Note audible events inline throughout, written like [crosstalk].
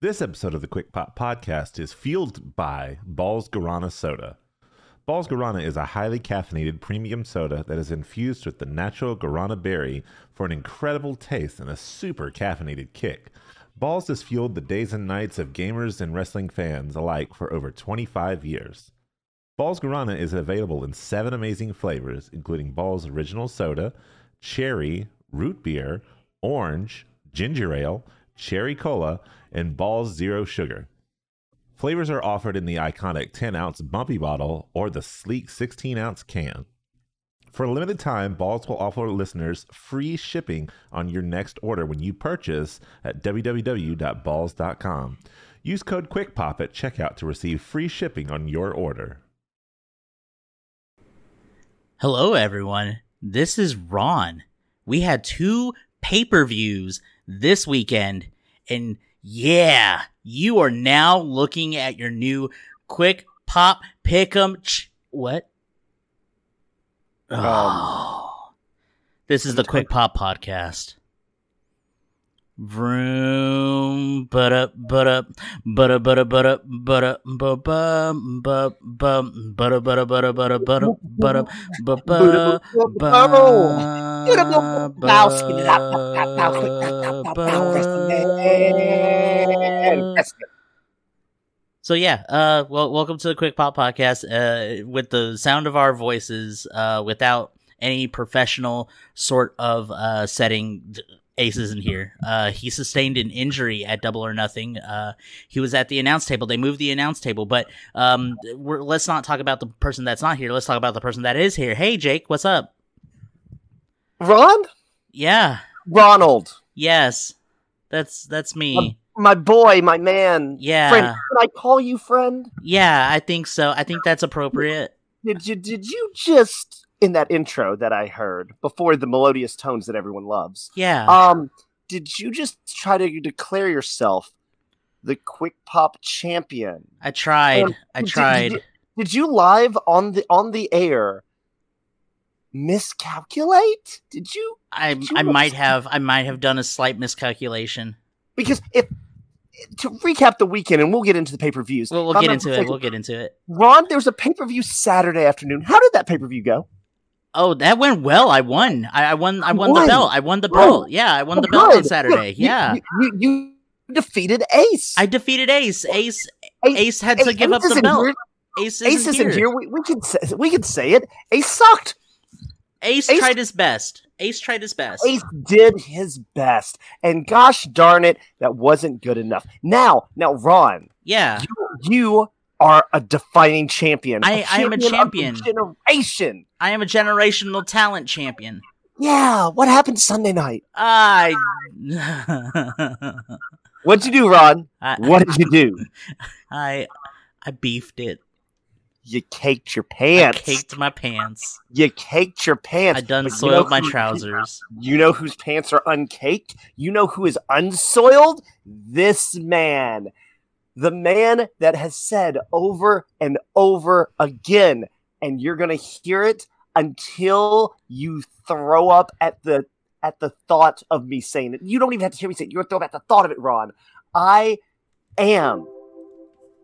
This episode of the Quick Pop Podcast is fueled by Bawls Guarana Soda. Bawls Guarana is a highly caffeinated premium soda that is infused with the natural guarana berry for an incredible taste and a super caffeinated kick. Bawls has fueled the days and nights of gamers and wrestling fans alike for over 25 years. Bawls Guarana is available in seven amazing flavors, including Bawls Original Soda, Cherry, Root Beer, Orange, Ginger Ale, Cherry Cola, and Bawls Zero Sugar. Flavors are offered in the iconic 10 ounce bumpy bottle or the sleek 16 ounce can. For a limited time, Bawls will offer listeners free shipping on your next order when you purchase at www.bawls.com. Use code QUICKPOP at checkout to receive free shipping on your order. Hello, everyone. This is Ron. We had two pay per views this weekend, and yeah, you are now looking at your new quick pop pick'em. Ch- what? Oh, this is the Quick Pop Podcast. Vroom, but up, but up, but up, but up, but up, but up, but bum, but bum, but up, but up, but up, but up, but up, but up, but ba, So yeah, uh, well, welcome to the Quick Pop Podcast. Uh, with the sound of our voices, uh, without any professional sort of uh setting. Ace isn't here. Uh, he sustained an injury at Double or Nothing. Uh, he was at the announce table. They moved the announce table, but um, let's not talk about the person that's not here. Let's talk about the person that is here. Hey, Jake, what's up? Ron? Yeah. Ronald. Yes. That's that's me. My, my boy, my man. Yeah. Friend. Can I call you friend? Yeah, I think so. I think that's appropriate. Did you did you just in that intro that I heard before the melodious tones that everyone loves? Yeah. Um did you just try to declare yourself the quick pop champion? I tried. Um, I did- tried. Did, did you live on the on the air miscalculate? Did you I did you I might have I might have done a slight miscalculation. because if to recap the weekend and we'll get into the pay-per-views. We'll, we'll get into it. We'll get into it. Ron, there was a pay-per-view Saturday afternoon. How did that pay-per-view go? Oh, that went well. I won. I, I won. I won Won. the belt. I won the Oh. belt. Yeah, I won Oh, the belt good, on Saturday. You- Yeah, You, you, you defeated Ace. I defeated Ace. Ace. Ace, Ace had to Ace- give Ace up the belt. here. Ace Ace isn't, isn't here. here. We, we can say, we can say it. Ace sucked. Ace, Ace- tried his best. Ace tried his best. Ace did his best, and gosh darn it, that wasn't good enough. Now, now, Ron, Yeah. you, you are a defining champion. I- I am a champion. generation. I am a generational talent champion. Yeah. What happened Sunday night? I. [laughs] What'd you do, Ron? I, What did you do? [laughs] I I beefed it. You caked your pants. I caked my pants. You caked your pants. I done But you soiled know my who- trousers. You know whose pants are uncaked? You know who is unsoiled? This man. The man that has said over and over again, and you're going to hear it until you throw up at the at the thought of me saying it. You don't even have to hear me say it. You're going to throw up at the thought of it, Ron. I am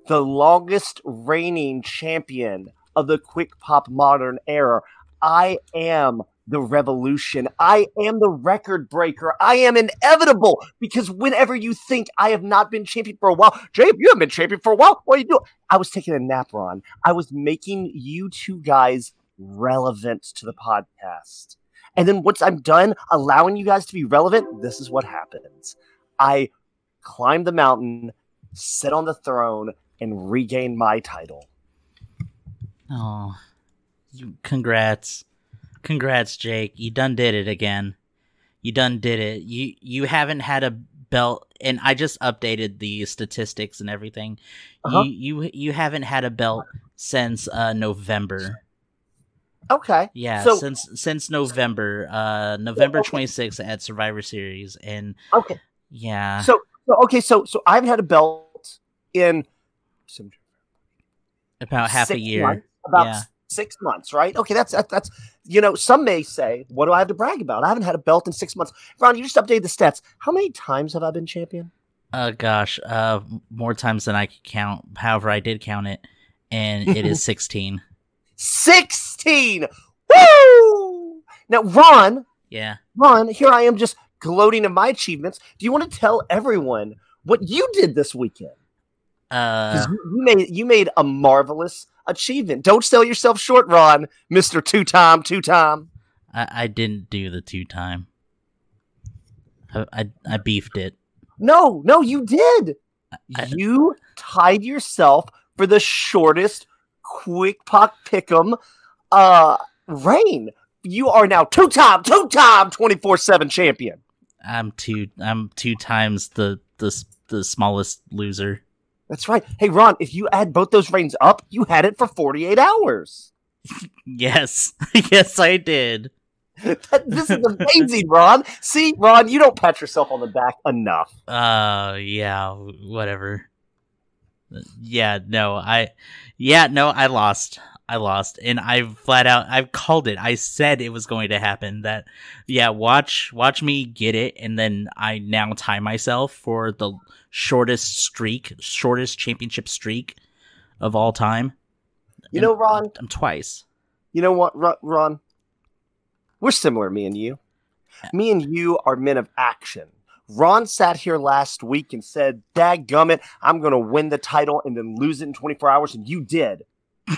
the longest reigning champion of the quick pop modern era. I am the revolution. I am the record breaker. I am inevitable because whenever you think I have not been champion for a while, Jabe, you haven't been champion for a while. What are you doing? I was taking a nap, Ron. I was making you two guys relevant to the podcast. And then once I'm done allowing you guys to be relevant, this is what happens. I climb the mountain, sit on the throne, and regain my title. Oh, you, congrats, congrats, Jake. You done did it again. You done did it. You you haven't had a belt, and I just updated the statistics and everything. Uh-huh. You you you haven't had a belt since uh November. Okay. Yeah, So- since since November, uh November okay. 26th at Survivor Series, and Okay. yeah, So, so okay, so so I haven't had a belt in about half a year. months, about Yeah. six months, right? Okay, that's that's, that's you know, some may say, what do I have to brag about? I haven't had a belt in six months. Ron, you just updated the stats. How many times have I been champion? Oh gosh, uh, more times than I could count. However, I did count it, and it is [laughs] sixteen. 16! Woo! Now, Ron, Yeah. Ron, here I am just gloating in my achievements. Do you want to tell everyone what you did this weekend? Uh, you made you made a marvelous achievement. Don't sell yourself short, Ron, Mister Two Time, Two Time. I, I didn't do the two time. I, I I beefed it. No, no, you did. You tied yourself for the shortest quick pop pick'em uh reign. You are now two time, two time, twenty four seven champion. I'm two. I'm two times the the the smallest loser. That's right. Hey, Ron, if you add both those reigns up, you had it for forty eight hours. [laughs] Yes, [laughs] yes, I did. [laughs] That- this is amazing, Ron. See, Ron, you don't pat yourself on the back enough. Uh, yeah, whatever. Yeah, no, I, yeah, no, I lost. I lost, and I flat out I've called it. I said it was going to happen. That, yeah, watch, watch me get it, and then I now tie myself for the shortest streak, shortest championship streak of all time. You know, Ron, I'm twice. You know what, Ron? Ron? We're similar, me and you. Me and you are men of action. Ron sat here last week and said, Dadgummit, I'm going to win the title and then lose it in 24 hours, and you did.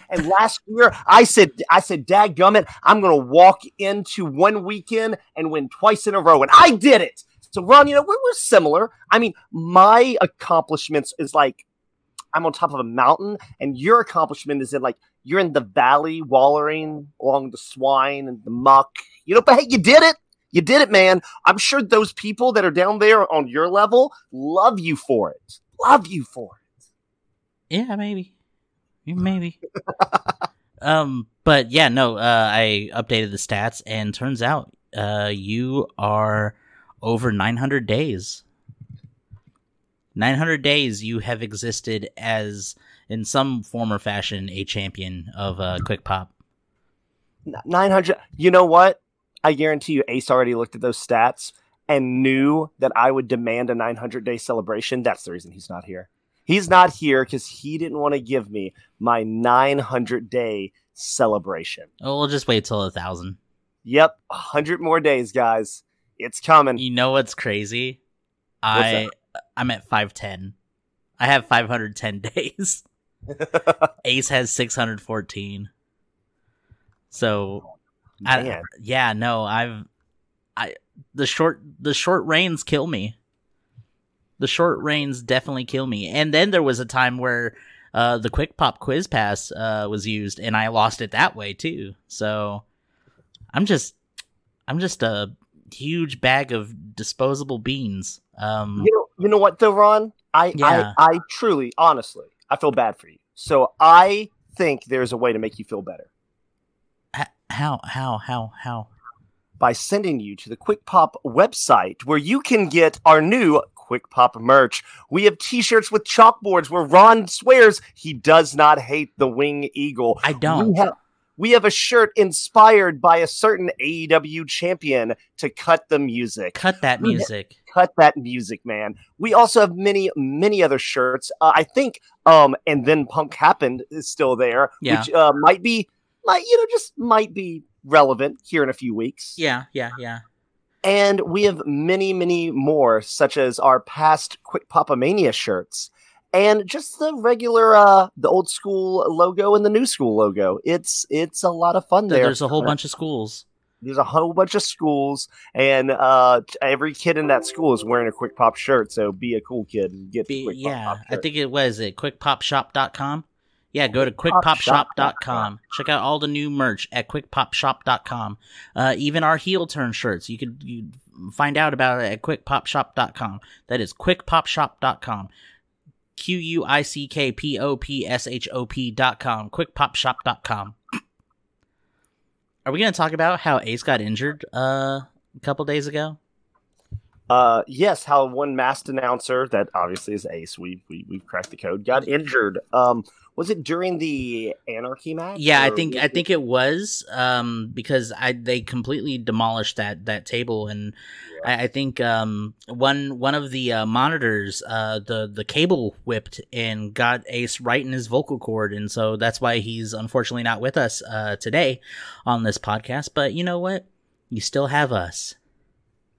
And last year, I said, I said, Dadgummit, I'm going to walk into one weekend and win twice in a row, and I did it. So, Ron, you know, we're, we're similar. I mean, my accomplishments is like I'm on top of a mountain, and your accomplishment is in like you're in the valley wallering along the swine and the muck. You know, but hey, you did it. You did it, man. I'm sure those people that are down there on your level love you for it. Love you for it. Yeah, maybe. Maybe. um, but yeah, no, uh, I updated the stats and turns out, uh, you are over 900 days. 900 days you have existed as, in some form or fashion, a champion of, uh, Quick Pop. 900. You know what? I guarantee you, Ace already looked at those stats and knew that I would demand a 900 day celebration. That's the reason he's not here. He's not here because he didn't want to give me my 900 day celebration. Oh, we'll just wait till a thousand. Yep, 100 more days, guys. It's coming. You know what's crazy? I, I'm at 510. I have 510 [laughs] days. [laughs] Ace has 614. So I, yeah, no, I've I the short the short reigns kill me. The short reigns definitely kill me. And then there was a time where uh the quick pop quiz pass uh was used and I lost it that way too. So I'm just I'm just a huge bag of disposable beans. Um You know, you know what though, Ron? I, Yeah. I, I truly, honestly, I feel bad for you. So I think there's a way to make you feel better how how how how by sending you to the Quick Pop website where you can get our new Quick Pop merch. We have T-shirts with chalkboards where Ron swears he does not hate the Wing Eagle. I don't. We have, we have a shirt inspired by a certain AEW champion to cut the music. cut that music. cut that music, man. We also have many, many other shirts. Uh, I think, um, and then Punk happened is still there, Yeah. which uh, might be, might you know, just might be relevant here in a few weeks. Yeah, yeah, yeah. And we have many, many more, such as our past Quick Papa Mania shirts. And just the regular, uh, the old school logo and the new school logo. It's it's a lot of fun there. There's a whole bunch of schools. There's a whole bunch of schools, and uh, every kid in that school is wearing a Quick Pop shirt. So be a cool kid and get the Be, Quick Pop yeah, Pop I think it was it quickpopshop.com. Yeah, go to Quickpopshop.com. Check out all the new merch at quickpopshop.com. Uh, even our heel turn shirts, you could you find out about it at quickpopshop.com. That is quickpopshop.com. Q U I C K P O P S H O P.com. Quickpopshop.com. Are we going to talk about how Ace got injured uh, a couple days ago? Uh, yes, how one masked announcer that obviously is Ace. We we we've cracked the code. Got injured. Um, was it during the Anarchy match? Yeah, I think I think it was um because I they completely demolished that that table and I, I think um one one of the uh, monitors uh the the cable whipped and got Ace right in his vocal cord and so that's why he's unfortunately not with us uh today on this podcast but you know what you still have us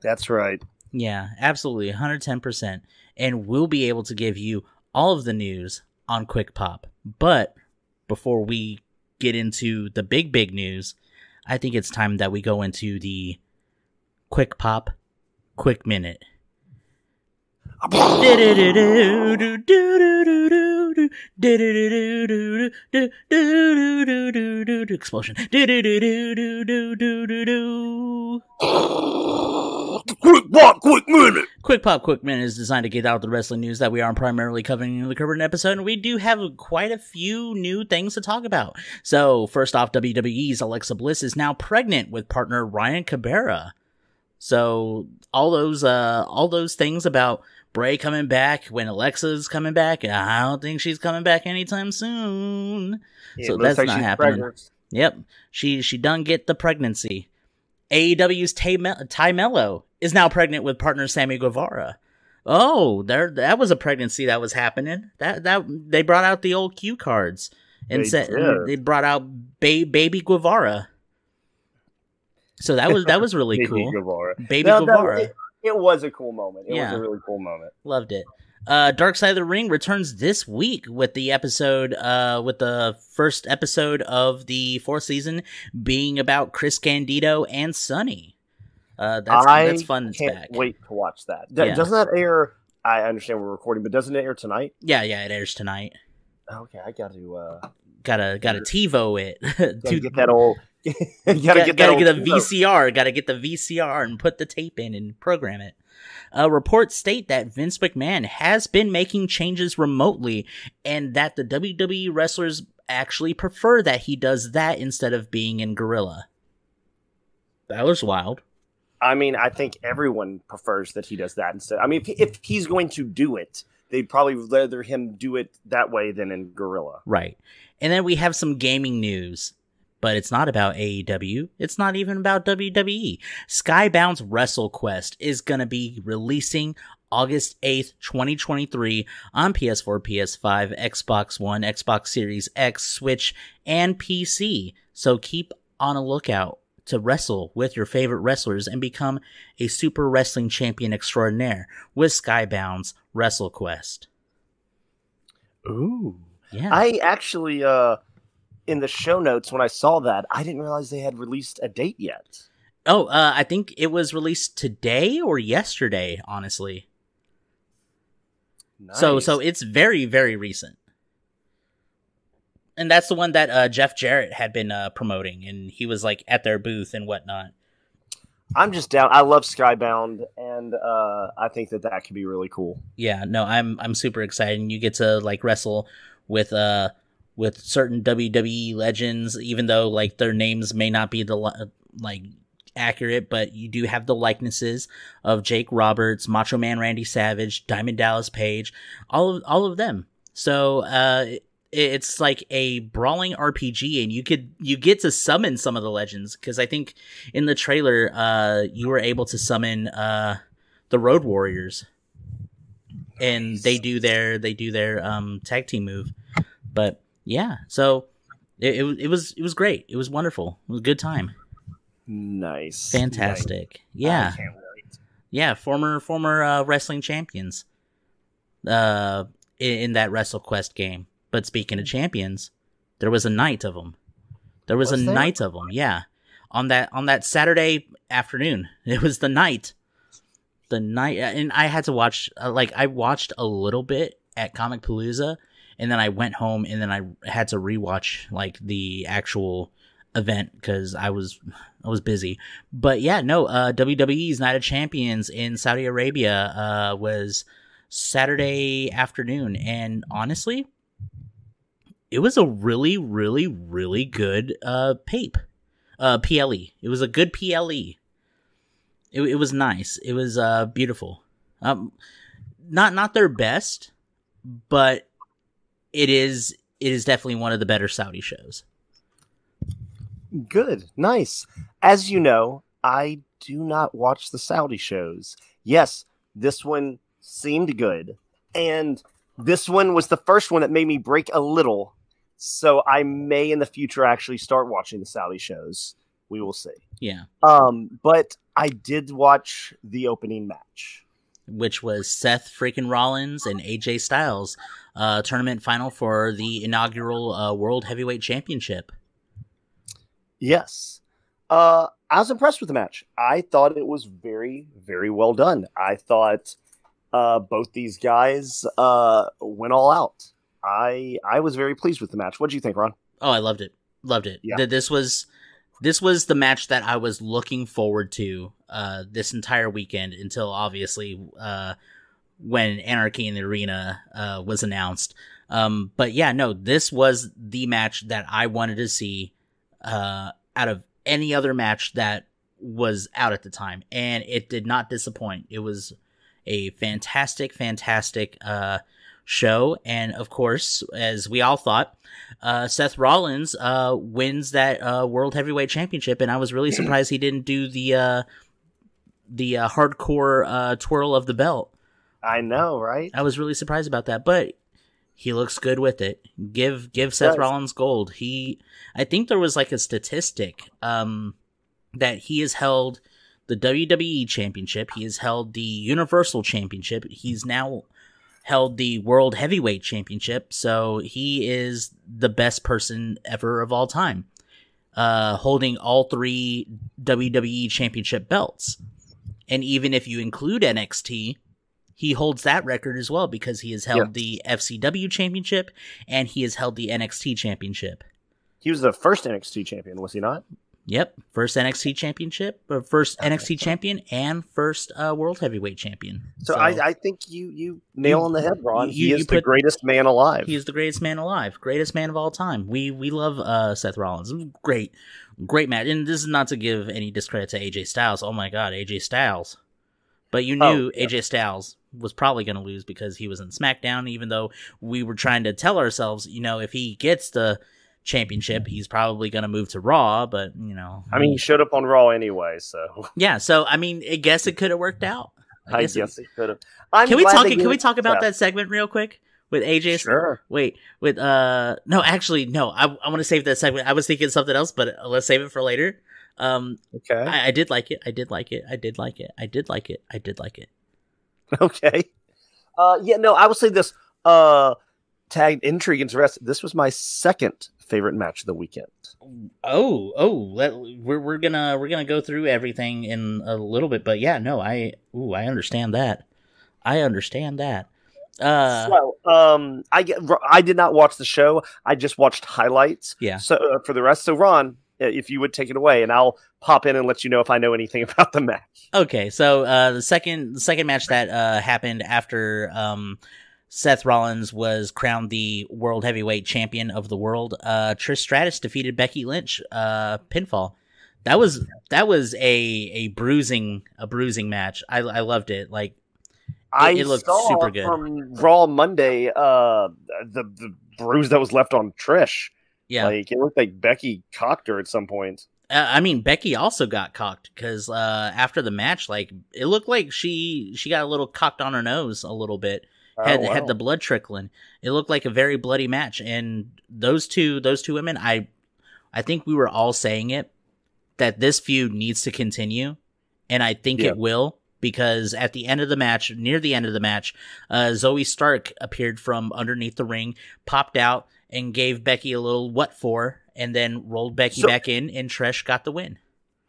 that's right. Yeah absolutely 110% and we'll be able to give you all of the news on quick pop. But before we get into the big big news i think it's time that we go into the quick pop quick minute [laughs] explosion Quick walk, quick minute. Quick Pop Quick Minute is designed to get out the wrestling news that we aren't primarily covering in the current episode, and we do have quite a few new things to talk about. So, first off, WWE's Alexa Bliss is now pregnant with partner Ryan Cabrera. So, all those uh all those things about Bray coming back when Alexa's coming back, I don't think she's coming back anytime soon. Yeah, So that's like not happening. pregnant. Yep, she she done get the pregnancy. AEW's Ty, Mel- Tay Melo is now pregnant with partner Sammy Guevara. Oh, there that was a pregnancy that was happening. That that they brought out the old cue cards and They said did. they brought out ba- baby Guevara. So that was that was really [laughs] Baby cool. Guevara. Baby No, that- Guevara. it, it was a cool moment. It Yeah. was a really cool moment. Loved it. Uh, Dark Side of the Ring returns this week with the episode, uh, with the first episode of the fourth season being about Chris Candido and Sunny. Uh, that's I that's fun. It's can't back. wait to watch that. D- Yeah. Doesn't that air? I understand we're recording, but doesn't it air tonight? Yeah, yeah, it airs tonight. Okay, I got to uh, Gotta gotta TiVo it. [laughs] to get that old. [laughs] gotta gotta, get gotta get a VCR. Gotta get the VCR and put the tape in and program it. Uh, reports state that Vince McMahon has been making changes remotely, and that the WWE wrestlers actually prefer that he does that instead of being in Gorilla. That was wild. I mean, I think everyone prefers that he does that instead. I mean, if, if he's going to do it, they'd probably rather him do it that way than in Gorilla. Right. And then we have some gaming news, but it's not about AEW. It's not even about WWE. Skybound's WrestleQuest is going to be releasing August 8th, 2023 on PS4, PS5, Xbox One, Xbox Series X, Switch, and PC. So keep on a lookout to wrestle with your favorite wrestlers and become a super wrestling champion extraordinaire with Skybound's WrestleQuest. Ooh. Yeah. I actually, uh, in the show notes when I saw that, I didn't realize they had released a date yet. Oh, uh, I think it was released today or yesterday, honestly. So, so it's very, very recent. And that's the one that uh, Jeff Jarrett had been uh, promoting, and he was like at their booth and whatnot. I'm just down. I love Skybound, and uh, I think that that could be really cool. Yeah, no, I'm I'm super excited. And you get to like wrestle with uh with certain WWE legends, even though like their names may not be the like accurate, but you do have the likenesses of Jake Roberts, Macho Man Randy Savage, Diamond Dallas Page, all of all of them. So uh it- it's like a brawling RPG and you could you get to summon some of the legends because I think in the trailer uh you were able to summon uh the Road Warriors and they do their they do their um tag team move. But yeah, so it, it was it was it was great. It was wonderful. It was a good time. Nice, Fantastic. Nice. Yeah. Yeah, former former uh, wrestling champions. Uh in, in that WrestleQuest game. But speaking of champions, there was a night of them. There was, Was a there? night of them. Yeah. On that on that Saturday afternoon. [laughs] It was the night. The night and I had to watch uh, like I watched a little bit at Comicpalooza and then I went home and then I had to rewatch like the actual event because I was I was busy. But yeah, no, uh, WWE's Night of Champions in Saudi Arabia uh, was Saturday afternoon, and honestly, it was a really, really, really good uh, pape, uh, PLE. It was a good PLE. It, it was nice. It was uh beautiful. Um, not not their best, but it is it is definitely one of the better Saudi shows. Good, nice. As you know, I do not watch the Saudi shows. Yes, this one seemed good, and this one was the first one that made me break a little. So I may in the future actually start watching the Saudi shows. We will see. Yeah, Um, but I did watch the opening match. Which was Seth freaking Rollins and AJ Styles uh tournament final for the inaugural uh, World Heavyweight Championship. Yes. Uh, I was impressed with the match. I thought it was very, very well done. I thought uh, both these guys uh, went all out. I I was very pleased with the match. What do you think, Ron? Oh, I loved it. Loved it. Yeah. Th- This was this was the match that I was looking forward to uh this entire weekend until obviously uh when Anarchy in the Arena uh was announced. Um but yeah, no, this was the match that I wanted to see uh out of any other match that was out at the time and it did not disappoint. It was a fantastic fantastic uh show and of course as we all thought uh, Seth Rollins uh, wins that uh, World Heavyweight Championship, and I was really [clears throat] surprised he didn't do the uh, the uh, hardcore uh, twirl of the belt. I know, right? I was really surprised about that, but he looks good with it. Give give Seth. Rollins gold. He, I think there was like a statistic um, that he has held the WWE Championship. He has held the Universal Championship. He's now held the World Heavyweight Championship. So he is the best person ever of all time, uh, holding all three WWE Championship belts. And even if you include NXT, he holds that record as well because he has held the FCW Championship and he has held the NXT Championship. He was the first NXT champion, was he not? Yep, first NXT Championship, or first NXT Champion, and first uh, World Heavyweight Champion. So, I, I think you you nail on the head, Ron. you- he you is the greatest man alive. He is the greatest man alive, greatest man of all time. We we love uh, Seth Rollins. Great, great match. And this is not to give any discredit to AJ Styles. Oh my God, AJ Styles. But you Oh, knew yeah. AJ Styles was probably going to lose because he was in SmackDown. Even though we were trying to tell ourselves, you know, if he gets the championship, he's probably going to move to Raw. But you know, I mean, he showed up on Raw anyway, so yeah. So I mean, I guess it could have worked out. I guess guess, it- could have. Can we talk? Can we talk about Seth. that segment real quick with AJ? Sure. Wait, with uh, no, actually, no. I I want to save that segment. I was thinking something else, but uh, let's save it for later. Um, Okay. I, I did like it. I did like it. I did like it. I did like it. I did like it. [laughs] Okay. Uh, yeah, no, I will say this. Uh, tagged intrigue and rest. This was my second favorite match of the weekend. Oh, oh, let, we're we're gonna we're gonna go through everything in a little bit, but yeah, no, I ooh, I understand that. I understand that. Uh, so, um, I get. I did not watch the show. I just watched highlights. Yeah. So uh, for the rest, so Ron, uh, if you would take it away, and I'll pop in and let you know if I know anything [laughs] about the match. Okay, so uh, the second the second match that uh, happened after um, Seth Rollins was crowned the World Heavyweight Champion of the world, uh, Trish Stratus defeated Becky Lynch uh, pinfall. That was that was a a bruising a bruising match. I I loved it. Like I it looked saw super good. from Raw Monday. Uh, the the bruise that was left on Trish. yeah, Like it looked like Becky cocked her at some point. Uh, I mean, Becky also got cocked because uh, after the match, like it looked like she she got a little cocked on her nose a little bit. Had Oh, wow. had the blood trickling. It looked like a very bloody match, and those two those two women, I I think we were all saying it that this feud needs to continue, and I think Yeah. it will because at the end of the match, near the end of the match, uh, Zoey Stark appeared from underneath the ring, popped out, and gave Becky a little what for, and then rolled Becky So- back in, and Trish got the win.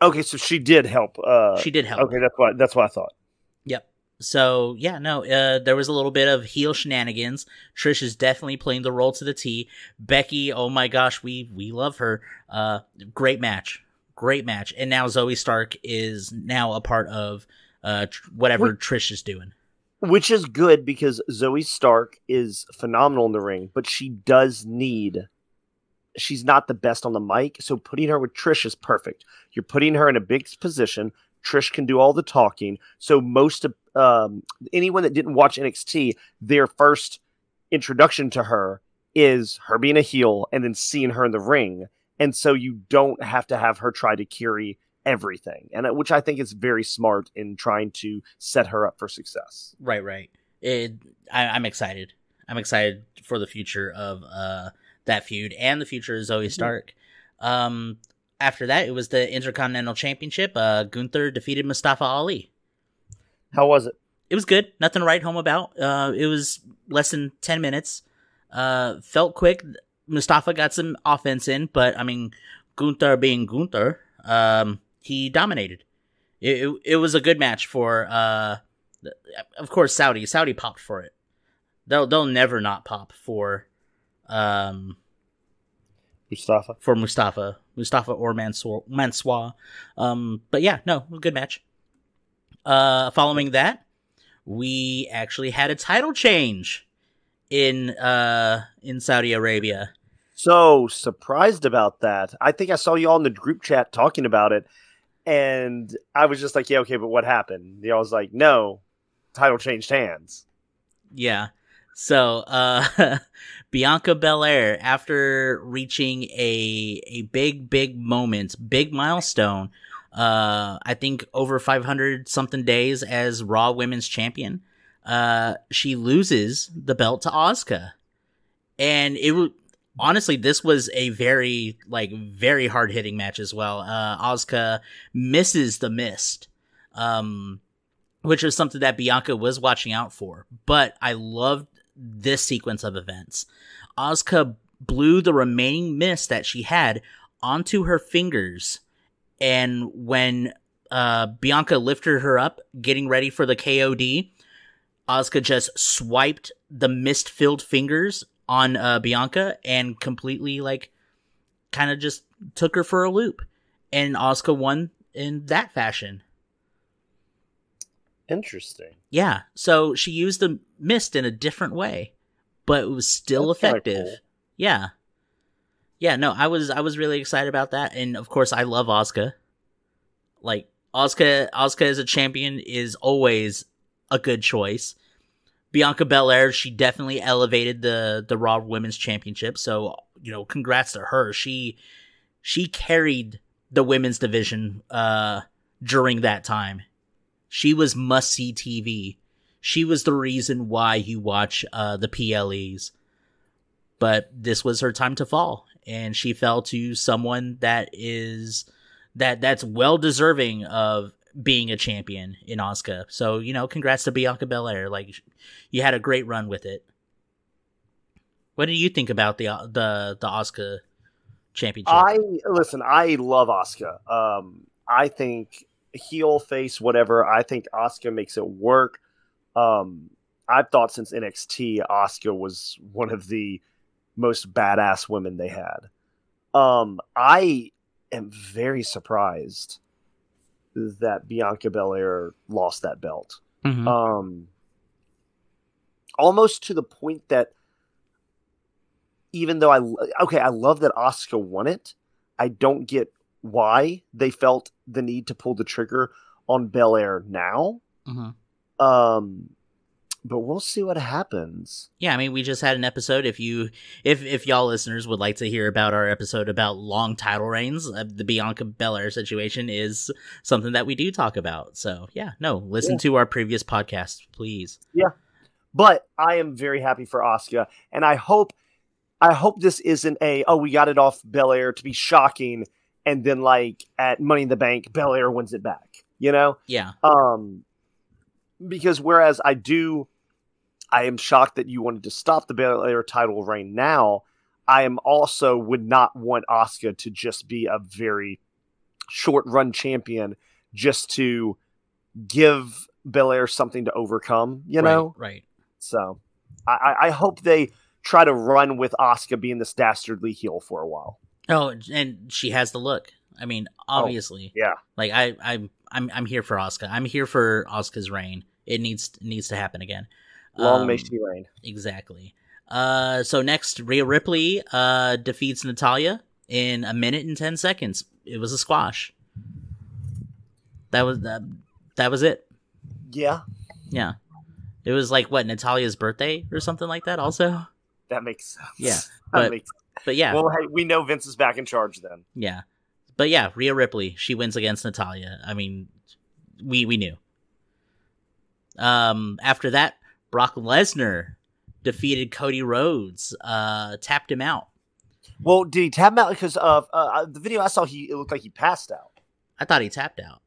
Okay, so she did help. Uh, She did help. Okay, that's what that's what I thought. Yep. So yeah, no, uh, there was a little bit of heel shenanigans. Trish is definitely playing the role to the T. Becky, oh my gosh, we we love her. Uh, great match, great match. And now Zoey Stark is now a part of uh tr- whatever Trish is doing. Which is good because Zoey Stark is phenomenal in the ring, but she does need. She's not the best on the mic, so putting her with Trish is perfect. You're putting her in a big position. Trish can do all the talking. So most of um, anyone that didn't watch NXT, their first introduction to her is her being a heel and then seeing her in the ring. And so you don't have to have her try to carry everything, and uh, which I think is very smart in trying to set her up for success. Right, right. It, I, I'm excited. I'm excited for the future of uh, that feud and the future of Zoey Stark. Um, after that, it was the Intercontinental Championship. Uh, Gunther defeated Mustafa Ali. How was it? It was good. Nothing to write home about. Uh, it was less than 10 minutes. Uh, felt quick. Mustafa got some offense in, but I mean, Gunther being Gunther, um, he dominated. It, it, it was a good match for, uh, of course, Saudi. Saudi popped for it. They'll they'll never not pop for, um, Mustafa. for Mustafa, Mustafa or Mansoor, Mansoor. Um, but yeah, no, good match. Uh, following that, we actually had a title change in uh in Saudi Arabia. So surprised about that. I think I saw you all in the group chat talking about it, and I was just like, "Yeah, okay, but what happened?" Y'all was like, "No, title changed hands." Yeah. So, uh, [laughs] Bianca Belair, after reaching a a big, big moment, big milestone, uh, I think over 500 something days as Raw Women's Champion, uh, she loses the belt to Asuka, and it was honestly this was a very like very hard hitting match as well. Uh, Asuka misses the mist, um, which was something that Bianca was watching out for. But I loved this sequence of events. Asuka blew the remaining mist that she had onto her fingers, and when uh, Bianca lifted her up, getting ready for the KOD, Asuka just swiped the mist filled fingers on uh, Bianca and completely like kind of just took her for a loop, and Asuka won in that fashion. Interesting. Yeah, so she used the mist in a different way, but it was still That's effective. cool. Yeah. Yeah, no, I was I was really excited about that and of course I love Asuka. Like Asuka Asuka as a champion is always a good choice. Bianca Belair, she definitely elevated the the Raw Women's Championship, so you know, congrats to her. She she carried the women's division uh during that time. She was must see TV. She was the reason why you watch uh, the PLEs. But this was her time to fall, and she fell to someone that is that that's well deserving of being a champion in Asuka. So you know, congrats to Bianca Belair. Like you had a great run with it. What do you think about the the the Asuka championship? I listen. I love Asuka. Um, I think heel face whatever. I think Asuka makes it work. Um, I've thought since NXT, Asuka was one of the most badass women they had. Um, I am very surprised that Bianca Belair lost that belt. Mhm. Um, almost to the point that even though I okay, I love that Asuka won it. I don't get why they felt the need to pull the trigger on Belair now. Mhm. Um, but we'll see what happens. Yeah, I mean, we just had an episode. If you, if if y'all listeners would like to hear about our episode about long title reigns, uh, the Bianca Belair situation is something that we do talk about. So yeah, no, listen Yeah. to our previous podcast, please. Yeah, but I am very happy for Asuka, and I hope, I hope this isn't a oh we got it off Belair to be shocking, and then like at Money in the Bank, Belair wins it back. You know, Yeah, Um, because whereas I do, I am shocked that you wanted to stop the Belair title reign now. I am also would not want Asuka to just be a very short run champion just to give Belair something to overcome. You know, right, right. so I, I- I hope they try to run with Asuka being this dastardly heel for a while. Oh, and she has the look. I mean, obviously, Yeah, like I, I, I'm, I'm here for Asuka. I'm here for Asuka's reign. It needs it needs to happen again. long may Um, she reign. Exactly. Uh, so next, Rhea Ripley uh defeats Natalya in a minute and ten seconds. It was a squash. That was that. That was it. Yeah, Yeah. It was like what Natalya's birthday or something like that. Also. that makes sense. Yeah, That but- makes- But yeah, Well, hey, we know Vince is back in charge then. yeah. But yeah, Rhea Ripley, she wins against Natalya. I mean, we we knew. Um, after that, Brock Lesnar defeated Cody Rhodes, uh, tapped him out. Well, did he tap him out because of uh, the video I saw? He it looked like he passed out. I thought he tapped out.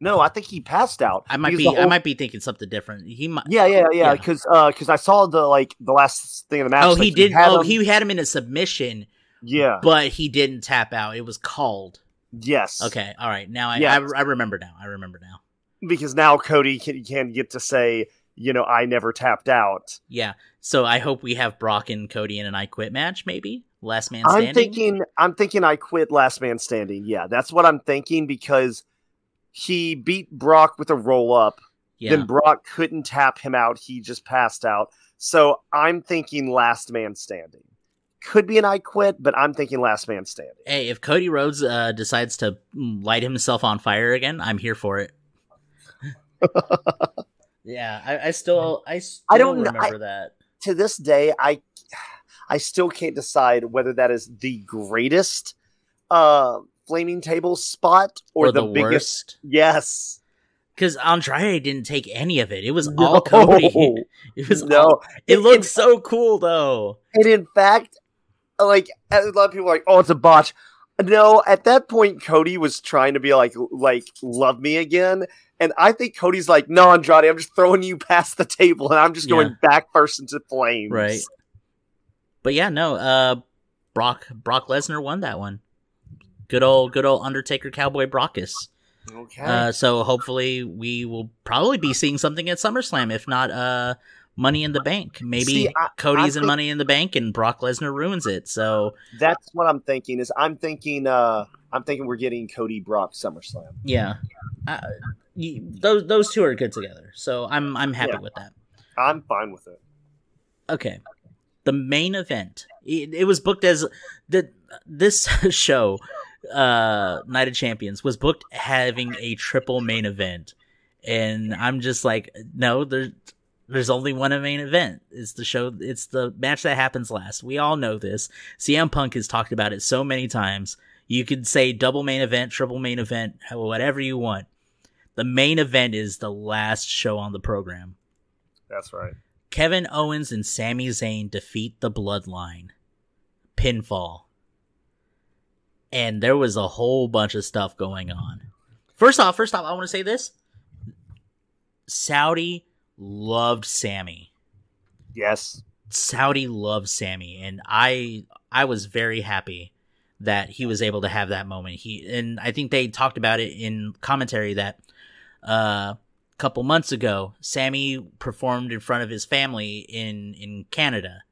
No, I think he passed out. I might be the I might be thinking something different. He might. Yeah, yeah, yeah. Yeah. Because because I saw the like the last thing of the match. Oh, like, he did. had Oh, him- he had him in a submission, Yeah. but he didn't tap out. It was called. Yes. Okay, all right. Now I. I I remember now. I remember now. Because now Cody can, can get to say, you know, I never tapped out. Yeah. So I hope we have Brock and Cody in an I Quit match, maybe last man standing. I'm thinking. I'm thinking. I quit Last Man Standing. Yeah, that's what I'm thinking because he beat Brock with a roll up. Yeah. Then Brock couldn't tap him out. He just passed out. So I'm thinking Last Man Standing. Could be an I quit, but I'm thinking Last Man Standing. Hey, if Cody Rhodes uh, decides to light himself on fire again, I'm here for it. [laughs] yeah, I, I still, I still I don't remember that. to this day, I I still can't decide whether that is the greatest uh flaming table spot or, Or, the, the, biggest. Yes. because Andrade didn't take any of it. It was [laughs] No. all Cody. [laughs] It was no. all- It In- looked so cool though. And in fact, like a lot of people are like, "Oh, it's a botch." No, at that point, Cody was trying to be like, like, love me again. And I think Cody's like, no, Andrade, I'm just throwing you [laughs] past the table and I'm just going Yeah. back first into flames. Right. But yeah, no. Uh, Brock Brock Lesnar won that one. Good old good old Undertaker Cowboy Brockus. Okay. Uh, so hopefully we will probably be seeing something at SummerSlam, if not uh, Money in the Bank. Maybe See, I- Cody's I in Money in the Bank and Brock Lesnar ruins it. So That's what I'm thinking. Is I'm thinking, uh, I'm thinking we're getting Cody Brock SummerSlam. yeah, uh, you, those those two are good together. So I'm I'm happy Yeah. with that. I'm fine with it. Okay. The main event. It, it was booked as the this [laughs] show, uh, Night of Champions, was booked having a triple main event, and I'm just like, no, there's there's only one main event. It's the show. It's the match that happens last. We all know this. CM Punk has talked about it so many times. You could say double main event, triple main event, whatever you want. The main event is the last show on the program. That's right. Kevin Owens and Sami Zayn defeat the Bloodline. Pinfall. And there was a whole bunch of stuff going on. First off, first off, I want to say this. Saudi loved Sami. Yes. Saudi loved Sami, and I I was very happy that he was able to have that moment. He and I think they talked about it in commentary that uh, a couple months ago, Sami performed in front of his family in in Canada.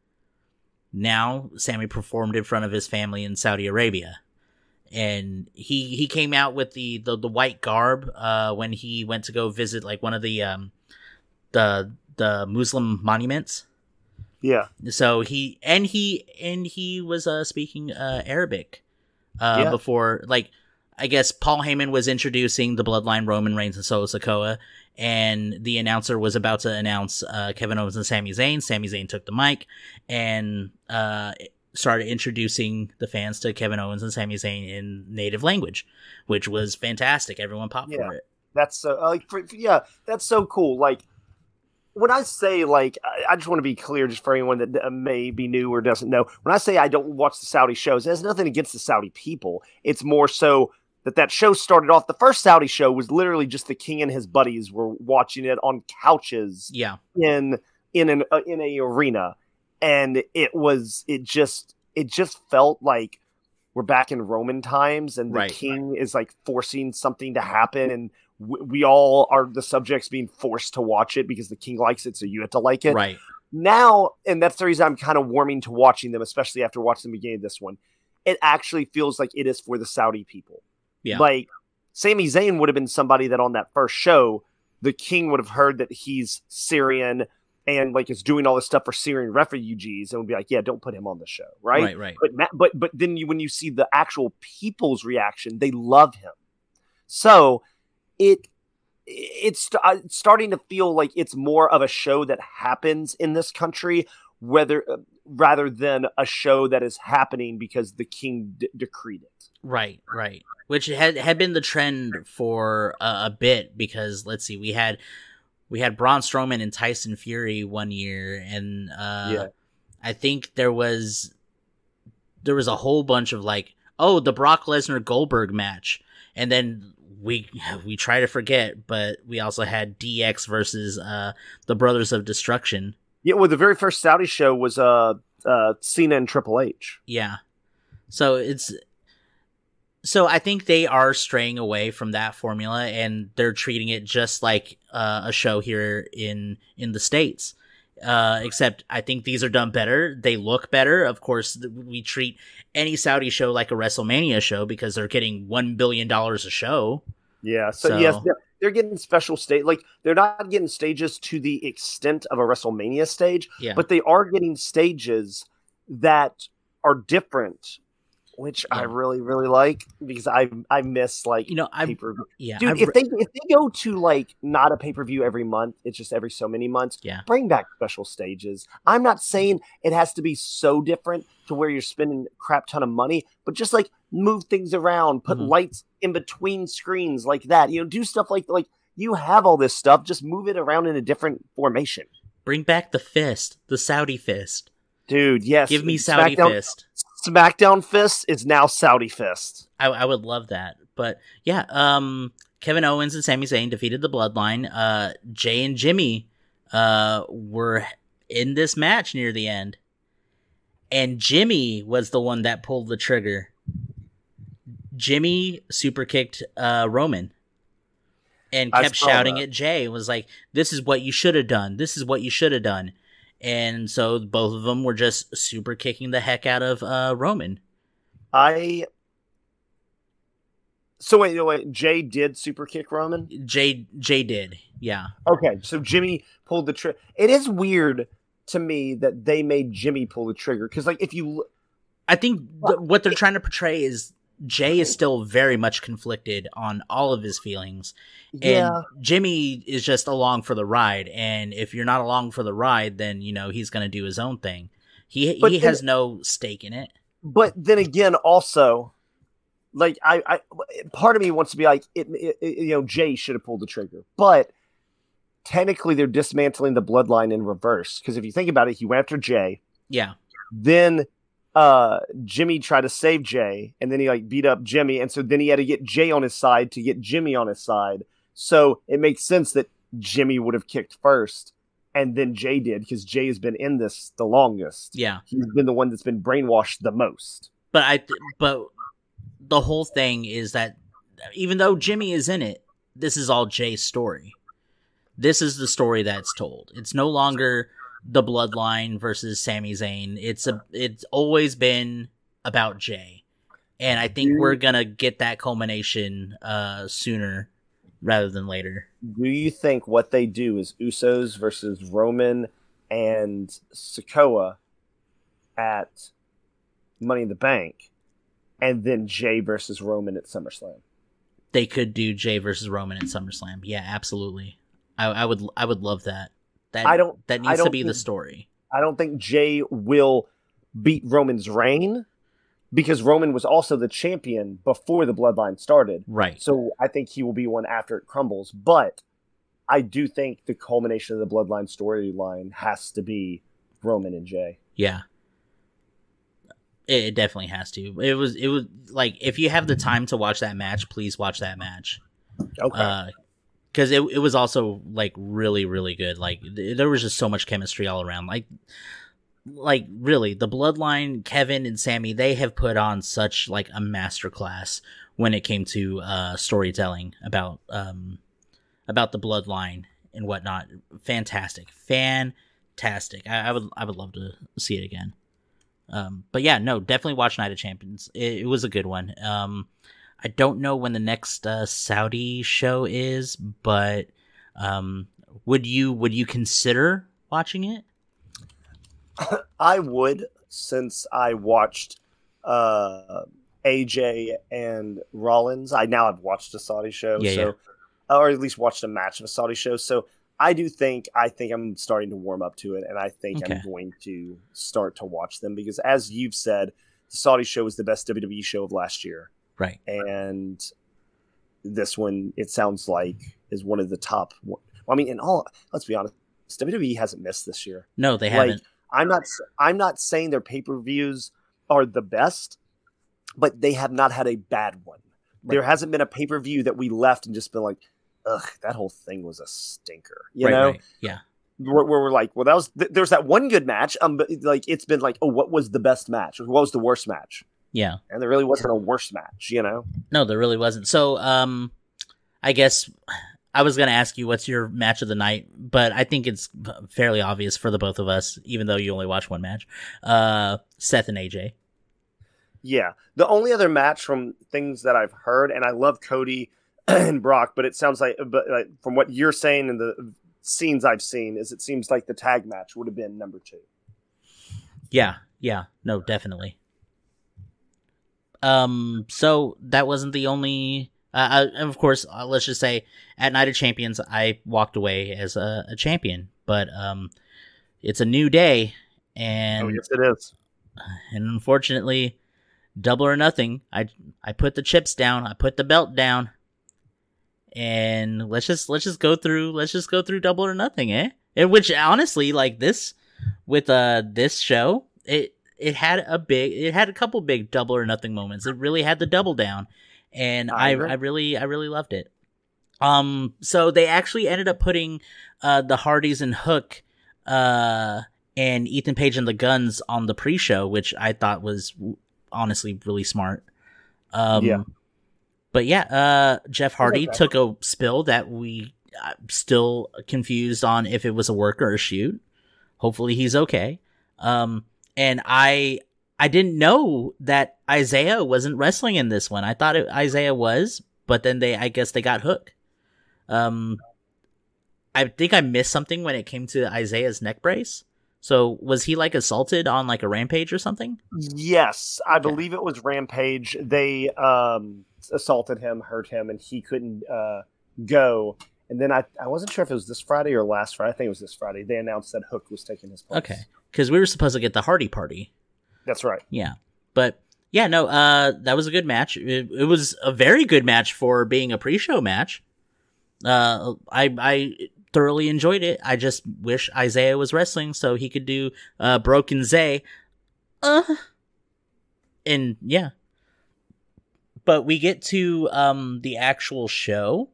Now Sami performed in front of his family in Saudi Arabia. And he he came out with the the, the white garb uh, when he went to go visit like one of the um the the Muslim monuments Yeah. so he and he and he was uh speaking uh arabic uh Yeah. before like i guess paul heyman was introducing the bloodline roman reigns and solo Sikoa and the announcer was about to announce uh kevin owens and Sami zayn Sami zayn took the mic and uh started introducing the fans to kevin owens and Sami zayn in native language which was fantastic everyone popped Yeah. for it That's so uh, like for, for- yeah, that's so cool. Like when I say like I, just want to be clear, just for anyone that may be new or doesn't know. When I say I don't watch the Saudi shows, it has nothing against the Saudi people. It's more so that that show started off. The first Saudi show was literally just the king and his buddies were watching it on couches yeah in in an uh, in a arena, and it was it just it just felt like we're back in Roman times, and the Right. king is like forcing something to happen, and we all are the subjects being forced to watch it because the king likes it, so you have to like it. right Now, and that's the reason I'm kind of warming to watching them, especially after watching the beginning of this one. It actually feels like it is for the Saudi people. Yeah. Like Sami Zayn would have been somebody that on that first show, the king would have heard that he's Syrian and like is doing all this stuff for Syrian refugees and would be like, yeah, don't put him on the show, right? right right But but but then you when you see the actual people's reaction, they love him. So it it's uh, starting to feel like it's more of a show that happens in this country whether uh, rather than a show that is happening because the king d- decreed it. Right right. Which had had been the trend for a, a bit because let's see we had we had Braun Strowman and Tyson Fury one year and uh Yeah. I think there was there was a whole bunch of like oh the Brock Lesnar Goldberg match. And then we [laughs] we try to forget but we also had DX versus uh the Brothers of Destruction yeah well the very first saudi show was uh uh cena and triple h Yeah. So it's so I think they are straying away from that formula and they're treating it just like uh, a show here in in the states. Uh, except I think these are done better. They look better. Of course, th- we treat any Saudi show like a WrestleMania show because they're getting one billion dollars a show. Yeah. So, So- yes, they're, they're getting special stage. Like they're not getting stages to the extent of a WrestleMania stage, Yeah, but they are getting stages that are different, which I really really like because I I miss like you know, I pay yeah, dude. I've if re- they if they go to like not a pay per view every month, it's just every so many months. Yeah. bring back special stages. I'm not saying it has to be so different to where you're spending a crap ton of money, but just like move things around, put Mhm. lights in between screens like that. You know, do stuff like like you have all this stuff, just move it around in a different formation. bring back the fist, the Saudi fist. Dude, yes. Give me Saudi SmackDown, fist. SmackDown Fist is now Saudi Fist. I, I would love that. But yeah, um, Kevin Owens and Sami Zayn defeated the Bloodline. Uh, Jay and Jimmy uh, were in this match near the end, and Jimmy was the one that pulled the trigger. Jimmy super kicked uh, Roman and kept shouting that. at Jay. Was like, "This is what you should have done. This is what you should have done." And so both of them were just super kicking the heck out of uh, Roman. I so wait, wait, Jay did super kick Roman? Jay Jay did, yeah. Okay, so Jimmy pulled the trigger. It is weird to me that they made Jimmy pull the trigger because, like, if you I think th- what they're trying to portray is Jay is still very much conflicted on all of his feelings, and yeah, Jimmy is just along for the ride. And if you're not along for the ride, then you know he's going to do his own thing. He But he then- has no stake in it. but then again, also, like, I, I, part of me wants to be like, it, it- you know, Jay should have pulled the trigger, but technically, they're dismantling the bloodline in reverse because if you think about it, he went after Jay. Yeah, then uh Jimmy tried to save Jay and then he like beat up Jimmy and so then he had to get Jay on his side to get Jimmy on his side. So it makes sense that Jimmy would have kicked first and then Jay did because Jay has been in this the longest. yeah. He's been the one that's been brainwashed the most. But I th- but the whole thing is that even though Jimmy is in it, this is all Jay's story. This is the story that's told. It's no longer the bloodline versus Sami Zayn. It's a it's always been about Jay. And I think we're gonna get that culmination uh sooner rather than later. Do you think what they do is Usos versus Roman and Sikoa at Money in the Bank and then Jay versus Roman at SummerSlam? They could do Jay versus Roman at SummerSlam. Yeah, absolutely. I, I would I would love that. That I don't- that needs to don't be the story. I don't think Jay will beat Roman's reign because Roman was also the champion before the bloodline started. Right. So I think he will be one after it crumbles. But I do think the culmination of the bloodline storyline has to be Roman and Jay. Yeah. It, it definitely has to. It was it was like if you have the time to watch that match, please watch that match. Okay. Uh cuz it it was also like really really good. Like th- there was just so much chemistry all around. Like like really the bloodline Kevin and Sami they have put on such like a masterclass when it came to uh storytelling about um about the bloodline and whatnot. Fantastic. Fantastic. I, I would I would love to see it again. Um, but yeah, no, definitely watch Night of Champions. It, it was a good one. Um, I don't know when the next uh, Saudi show is, but um, would you would you consider watching it? [coughs] I would, since I watched uh, AJ and Rollins. I now have watched a Saudi show, Yeah, so yeah. or at least watched a match of a Saudi show. So I do think I think I'm starting to warm up to it, and I think Okay. I'm going to start to watch them because, as you've said, the Saudi show was the best WWE show of last year, Right. and this one it sounds like is one of the top. Well, I mean, in all, let's be honest, WWE hasn't missed this year. No, they Like, haven't. I'm not I'm not saying their pay per views are the best, but they have not had a bad one. There hasn't been a pay per view that we left and just been like, ugh, that whole thing was a stinker. You right, know, right. Yeah. where, where we're like, well, that was th- there's that one good match. Um, but like it's been like, oh, what was the best match? What was the worst match? Yeah. And there really wasn't a worse match. You know, No, there really wasn't. So, um, I guess I was going to ask you what's your match of the night, but I think it's fairly obvious for the both of us, even though you only watch one match. Uh, Seth and AJ. yeah. The only other match from things that I've heard, and I love Cody [clears throat] and Brock, but it sounds like, but like, from what you're saying and the scenes I've seen, is it seems like the tag match would have been number two. Yeah. Yeah. No, definitely. Um, so that wasn't the only, uh, uh, of course, uh, let's just say at Night of Champions, I walked away as a, a champion, but, um, it's a new day and oh yes, it is. and unfortunately, double or nothing. I I put the chips down. I put the belt down, and let's just let's just go through. Let's just go through double or nothing, eh? And which honestly, like this with uh this show, it it had a big, it had a couple big double or nothing moments. It really had the double down, and I I. I really I really loved it. Um, so they actually ended up putting uh the Hardys and Hook, uh and Ethan Page and the Guns on the pre-show, which I thought was honestly really smart. Um, Yeah. But yeah, uh, Jeff Hardy that. took a spill that we I'm still confused on if it was a work or a shoot. Hopefully he's okay. Um, and I I didn't know that Isiah wasn't wrestling in this one. I thought it, Isiah was, but then they I guess they got Hook. Um, I think I missed something when it came to Isiah's neck brace. So was he like assaulted on like a rampage or something? Yes, I Okay. believe it was Rampage. They um, assaulted him, hurt him, and he couldn't uh, go. And then I, I wasn't sure if it was this Friday or last Friday. I think it was this Friday. They announced that Hook was taking his place. Okay, because we were supposed to get the Hardy party. that's right. Yeah, but yeah, no, uh, that was a good match. It, it was a very good match for being a pre-show match. Uh, I I thoroughly enjoyed it. I just wish Isiah was wrestling so he could do uh Broken Zay. Uh, and yeah. But we get to um the actual show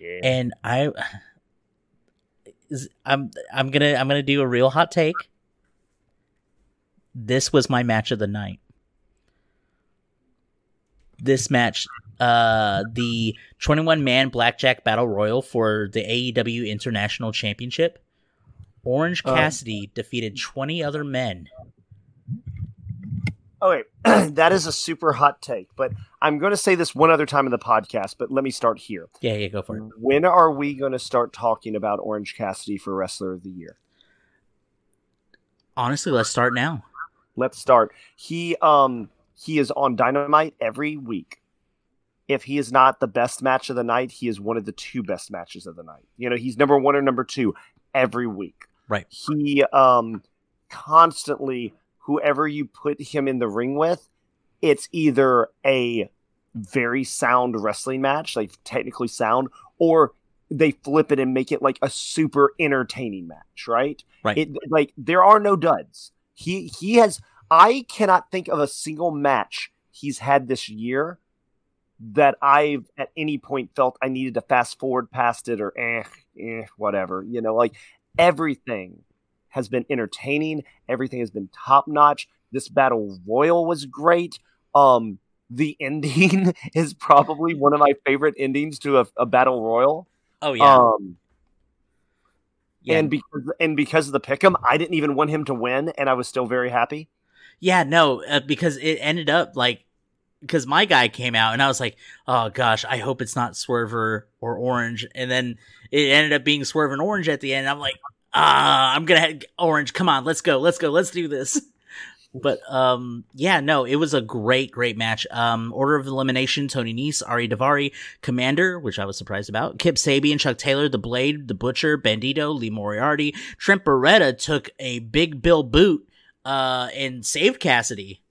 Yeah. and I, I'm I'm gonna I'm gonna do a real hot take. This was my match of the night. This match, uh, the 21 man blackjack battle royal for the AEW International Championship. Orange Uh, Cassidy defeated 20 other men. Wait, [clears throat] that is a super hot take. But I'm going to say this one other time in the podcast. But let me start here. Yeah, yeah, go for it. When are we going to start talking about Orange Cassidy for Wrestler of the Year? Honestly, let's start now. Let's start. He um he is on Dynamite every week. If he is not the best match of the night, he is one of the two best matches of the night. You know, he's number one or number two every week. Right. He um constantly whoever you put him in the ring with, it's either a very sound wrestling match, like technically sound, or they flip it and make it like a super entertaining match, right? Right. It like there are no duds. He he has I cannot think of a single match he's had this year that I've at any point felt I needed to fast forward past it or eh, eh, whatever. You know, like everything has been entertaining. Everything has been top notch. This battle royal was great. Um, the [laughs] ending is probably one of my favorite endings to a, a battle royal. Oh yeah, Um, yeah. and because and because of the pick'em, I didn't even want him to win, and I was still very happy. Yeah, no, uh, because it ended up like because my guy came out and I was like, oh gosh, I hope it's not Swerver or Orange, and then it ended up being Swerve and Orange at the end. I'm like, ah, I'm gonna have Orange. Come on, let's go, let's go, let's do this. But um, yeah, no, it was a great, great match. Um, order of elimination: Tony Nese, Ari Daivari, Commander, which I was surprised about, Kip Sabian, Chuck Taylor, The Blade, The Butcher, Bandito, Lee Moriarty, Trent Beretta took a big Bill boot uh and saved Cassidy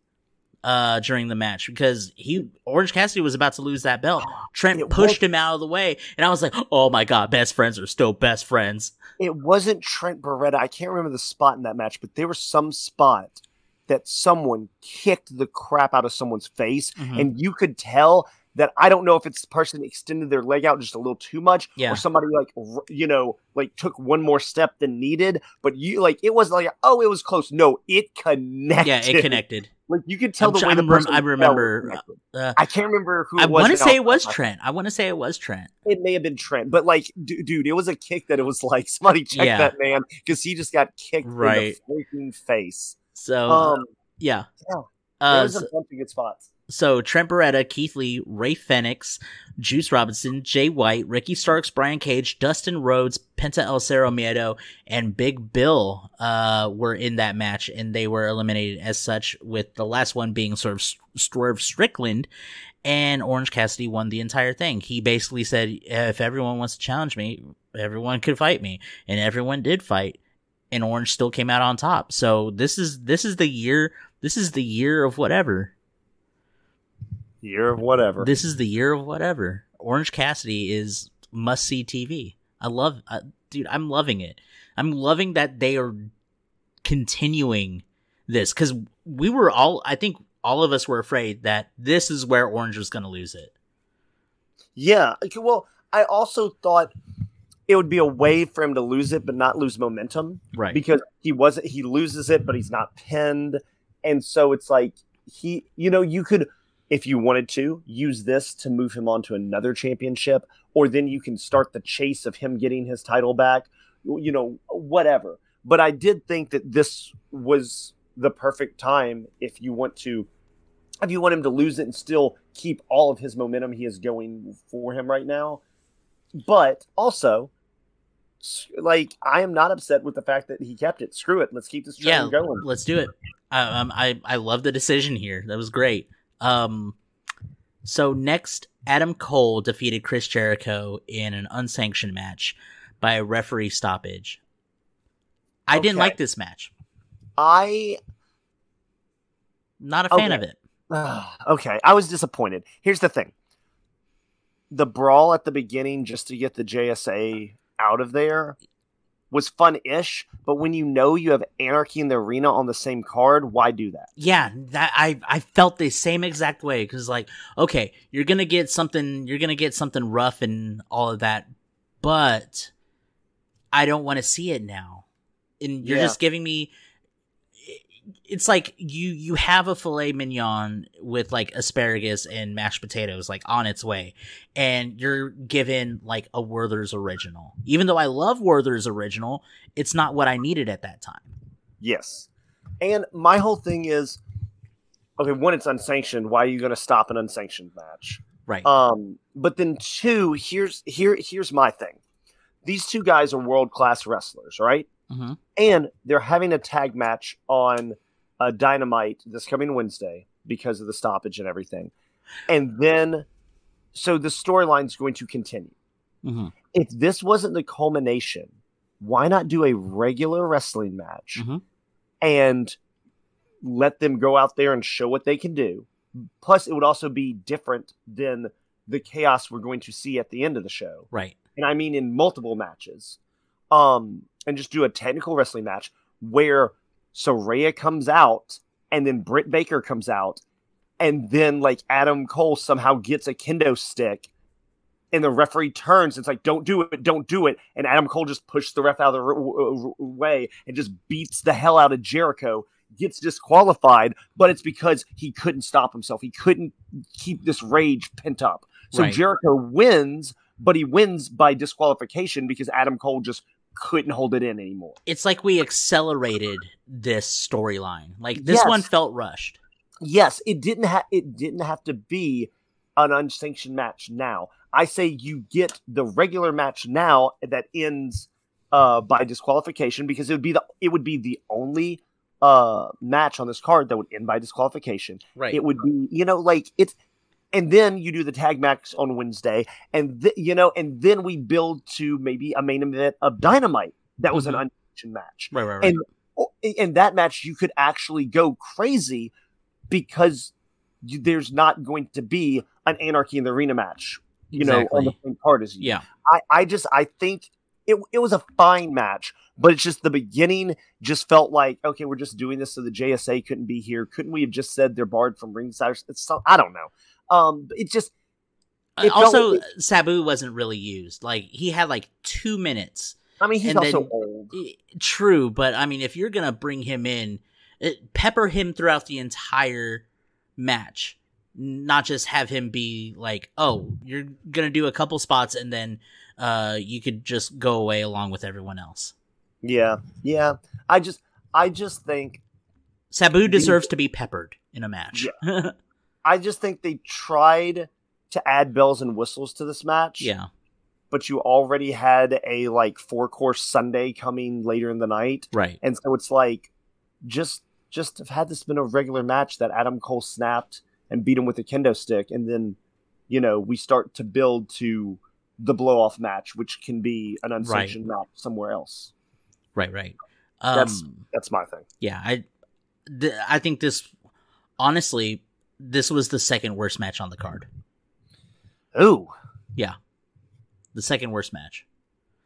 uh during the match because he Orange Cassidy was about to lose that belt. Trent It pushed him out of the way, and I was like, "Oh my god, best friends are still best friends." it wasn't Trent Beretta. I can't remember the spot in that match, but there was some spot that someone kicked the crap out of someone's face, Mhm. and you could tell that I don't know if it's the person extended their leg out just a little too much, Yeah. or somebody like you know like took one more step than needed. But you like it was like oh it was close. No, it connected. Yeah, it connected. [laughs] Like you could tell I'm the tr- way the person I remember, uh, I can't remember who. I want to say it was Trent. I want to say it was Trent. It may have been Trent, but like, d- dude, it was a kick that it was like [laughs] somebody check Yeah. that man because he just got kicked Right. in the freaking face. So Um, yeah, yeah. Uh, there was so, a bunch of good spots. So Trent Beretta, Keith Lee, Rey Fenix, Juice Robinson, Jay White, Ricky Starks, Brian Cage, Dustin Rhodes, Penta El Cero Miedo, and Big Bill uh, were in that match, and they were eliminated as such. With the last one being sort of Swerve Strickland, and Orange Cassidy won the entire thing. He basically said, "If everyone wants to challenge me, everyone could fight me," and everyone did fight. And Orange still came out on top. So this is this is the year. This is the year of whatever. Year of whatever. This is the year of whatever. Orange Cassidy is must see TV. I love, uh, dude. I'm loving it. I'm loving that they are continuing this because we were all. I think all of us were afraid that this is where Orange was going to lose it. yeah. okay, Well, I also thought it would be a way for him to lose it, but not lose momentum Right. because he wasn't. He loses it, but he's not pinned, and so it's like he. You know, you could. If you wanted to use this to move him on to another championship, or then you can start the chase of him getting his title back, you know, whatever. But I did think that this was the perfect time if you want to if you want him to lose it and still keep all of his momentum he is going for him right now. But also, like I am not upset with the fact that he kept it. Screw it. Let's keep this train yeah, going. let's do it. Um, I I love the decision here. That was great. Um, so next, Adam Cole defeated Chris Jericho in an unsanctioned match by a referee stoppage. I didn't like this match. I Not a fan Okay. of it. [sighs] okay, I was disappointed. Here's the thing. The brawl at the beginning just to get the JSA out of there was fun-ish, but when you know you have Anarchy in the Arena on the same card, why do that? Yeah, that I I felt the same exact way because like, okay, you're gonna get something, you're gonna get something rough and all of that, but I don't want to see it now. And you're Yeah. just giving me. It's like you you have a filet mignon with like asparagus and mashed potatoes like on its way, and you're given like a Werther's original. Even though I love Werther's original, it's not what I needed at that time. Yes. And my whole thing is okay, one, it's unsanctioned. Why are you gonna stop an unsanctioned match? Right. Um, but then two, here's here here's my thing. These two guys are world class wrestlers, right? hmm And they're having a tag match on uh, Dynamite this coming Wednesday because of the stoppage and everything. And then, so the storyline's going to continue. hmm If this wasn't the culmination, why not do a regular wrestling match Mhm. and let them go out there and show what they can do? Plus, it would also be different than the chaos we're going to see at the end of the show Right. and I mean in multiple matches, um, and just do a technical wrestling match where Saraya comes out and then Britt Baker comes out, and then like Adam Cole somehow gets a kendo stick, and the referee turns. It's like, don't do it, don't do it, and Adam Cole just pushes the ref out of the r- w- w- way and just beats the hell out of Jericho. Gets disqualified, but it's because he couldn't stop himself. He couldn't keep this rage pent up. So Right. Jericho wins, but he wins by disqualification because Adam Cole just couldn't hold it in anymore. it's like we accelerated this storyline. Like this Yes. one felt rushed. Yes, it didn't have it didn't have to be an unsanctioned match now. I say you get the regular match now that ends uh by disqualification because it would be the it would be the only uh match on this card that would end by disqualification. Right. It would be, you know, like it's and then you do the tag match on Wednesday, and th- you know, and then we build to maybe a main event of Dynamite that was Mhm. an unsanctioned match. right. Right. Right. And in that match, you could actually go crazy because you, there's not going to be an Anarchy in the Arena match, you know, on the same card as you. yeah. I, I just I think it it was a fine match, but it's just the beginning just felt like okay, we're just doing this so the JSA couldn't be here. Couldn't we have just said they're barred from ringside? It's so, I don't know. Um, it just Uh, It felt also, like- Sabu wasn't really used. Like he had like two minutes. I mean he's also then- old. True, but I mean, if you're gonna bring him in, it, pepper him throughout the entire match, not just have him be like, "Oh, you're gonna do a couple spots and then uh, you could just go away along with everyone else." Yeah, yeah. I just I just think Sabu deserves to be peppered in a match. Yeah, [laughs] I just think they tried to add bells and whistles to this match. Yeah. But you already had a like four course Sunday coming later in the night. right. And so it's like just just have had this been a regular match that Adam Cole snapped and beat him with a kendo stick, and then you know we start to build to the blow off match, which can be an unsanctioned match somewhere else. Right, right. Um, That's- That's my thing. yeah, I, th- I think this, honestly, this was the second worst match on the card. Ooh. Yeah, the second worst match.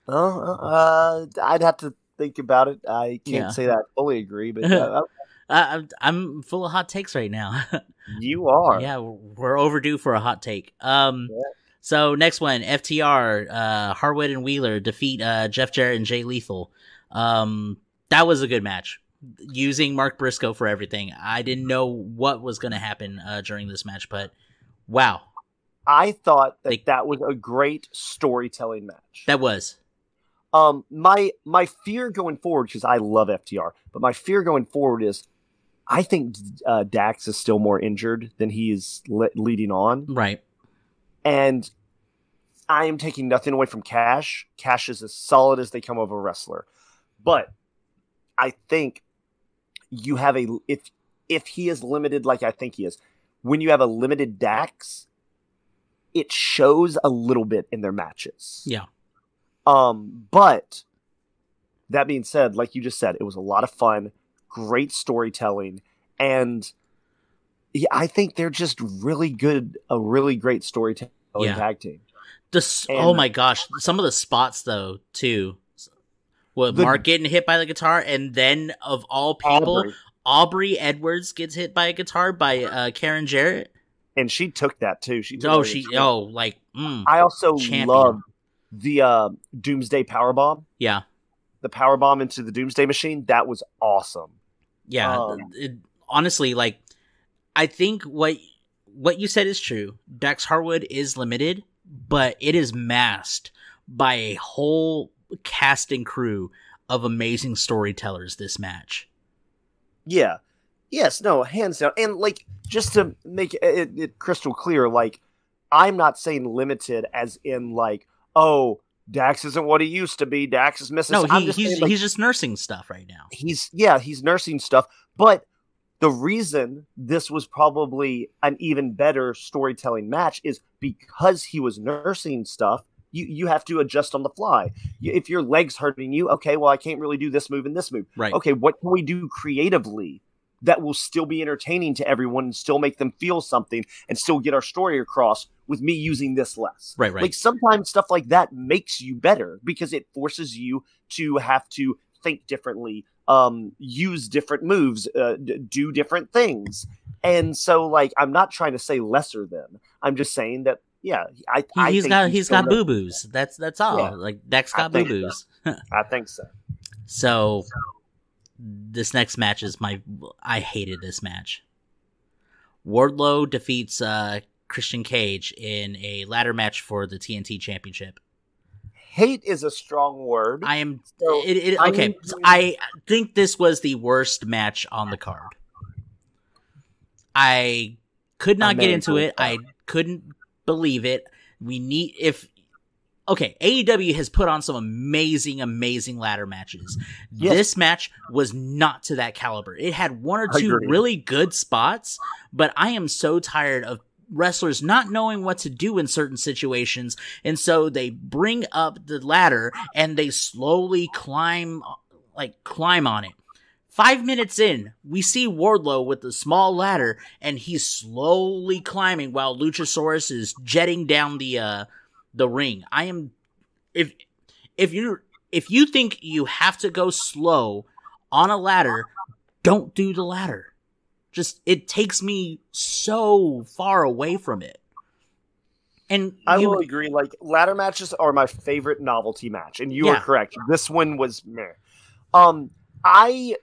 Uh, uh, I'd have to think about it. I can't Yeah. say that I fully agree, but [laughs] uh, I, I'm- I'm full of hot takes right now. [laughs] you are. yeah, we're overdue for a hot take. Um, Yeah. so next one, FTR, uh, Harwood and Wheeler defeat uh, Jeff Jarrett and Jay Lethal. Um, that was a good match. Using Mark Briscoe for everything. I didn't know what was going to happen uh, during this match, but wow, I thought that They- that was a great storytelling match. that was Um, my my fear going forward because I love FTR, but my fear going forward is I think uh, Dax is still more injured than he is le- leading on, right. and I am taking nothing away from Cash. Cash is as solid as they come of a wrestler, but I think you have a if if he is limited like I think he is, when you have a limited Dax, it shows a little bit in their matches. Yeah. Um, but that being said, like you just said, it was a lot of fun, great storytelling, and yeah, I think they're just really good, a really great storytelling Yeah. tag team. The And- oh my gosh, some of the spots though too. What The- Mark getting hit by the guitar, and then of all people, Aubrey. Aubrey Edwards gets hit by a guitar by uh, Karen Jarrett. and she took that too. She took Oh, she oh like mm, I also love the uh, Doomsday Powerbomb, yeah the Powerbomb into the Doomsday Machine. That was awesome. yeah. Um, it- honestly, like I think what what you said is true. Dax Harwood is limited, but it is masked by a whole cast and crew of amazing storytellers. This match. Yeah. Yes, no, hands down. And like just to make it, it crystal clear, like I'm not saying limited as in like, oh, Dax isn't what he used to be. Dax is missing. No, he, just he's saying, like, he's just nursing stuff right now. he's yeah, he's nursing stuff. But the reason this was probably an even better storytelling match is because he was nursing stuff. You you have to adjust on the fly. If your leg's hurting you, okay, well I can't really do this move and this move. Right. Okay, what can we do creatively that will still be entertaining to everyone and still make them feel something and still get our story across with me using this less? Right. Right. Like sometimes stuff like that makes you better because it forces you to have to think differently, um, use different moves, uh, d- do different things. And so, like, I'm not trying to say lesser than. I'm just saying that, yeah, I, I he's got he he's still got boo boos. That's that's all. Yeah. Like Dex I got boo think so. boos. [laughs] I think so. So this next match is my I hated this match. Wardlow defeats uh, Christian Cage in a ladder match for the TNT Championship. Hate is a strong word. I am So, it, it, I okay. so I think this was the worst match on the card. I could not I get into it. I couldn't believe it. We need if okay, AEW has put on some amazing, amazing ladder matches. Yes. This match was not to that caliber. It had one or two really good spots, but I am so tired of wrestlers not knowing what to do in certain situations, and so they bring up the ladder and they slowly climb, like climb on it. Five minutes in, we see Wardlow with the small ladder, and he's slowly climbing while Luchasaurus is jetting down the uh the ring. I am if if you if you think you have to go slow on a ladder, don't do the ladder. Just it takes me so far away from it. And I you, will agree. Like ladder matches are my favorite novelty match, and you Yeah. are correct. This one was meh. Um, I,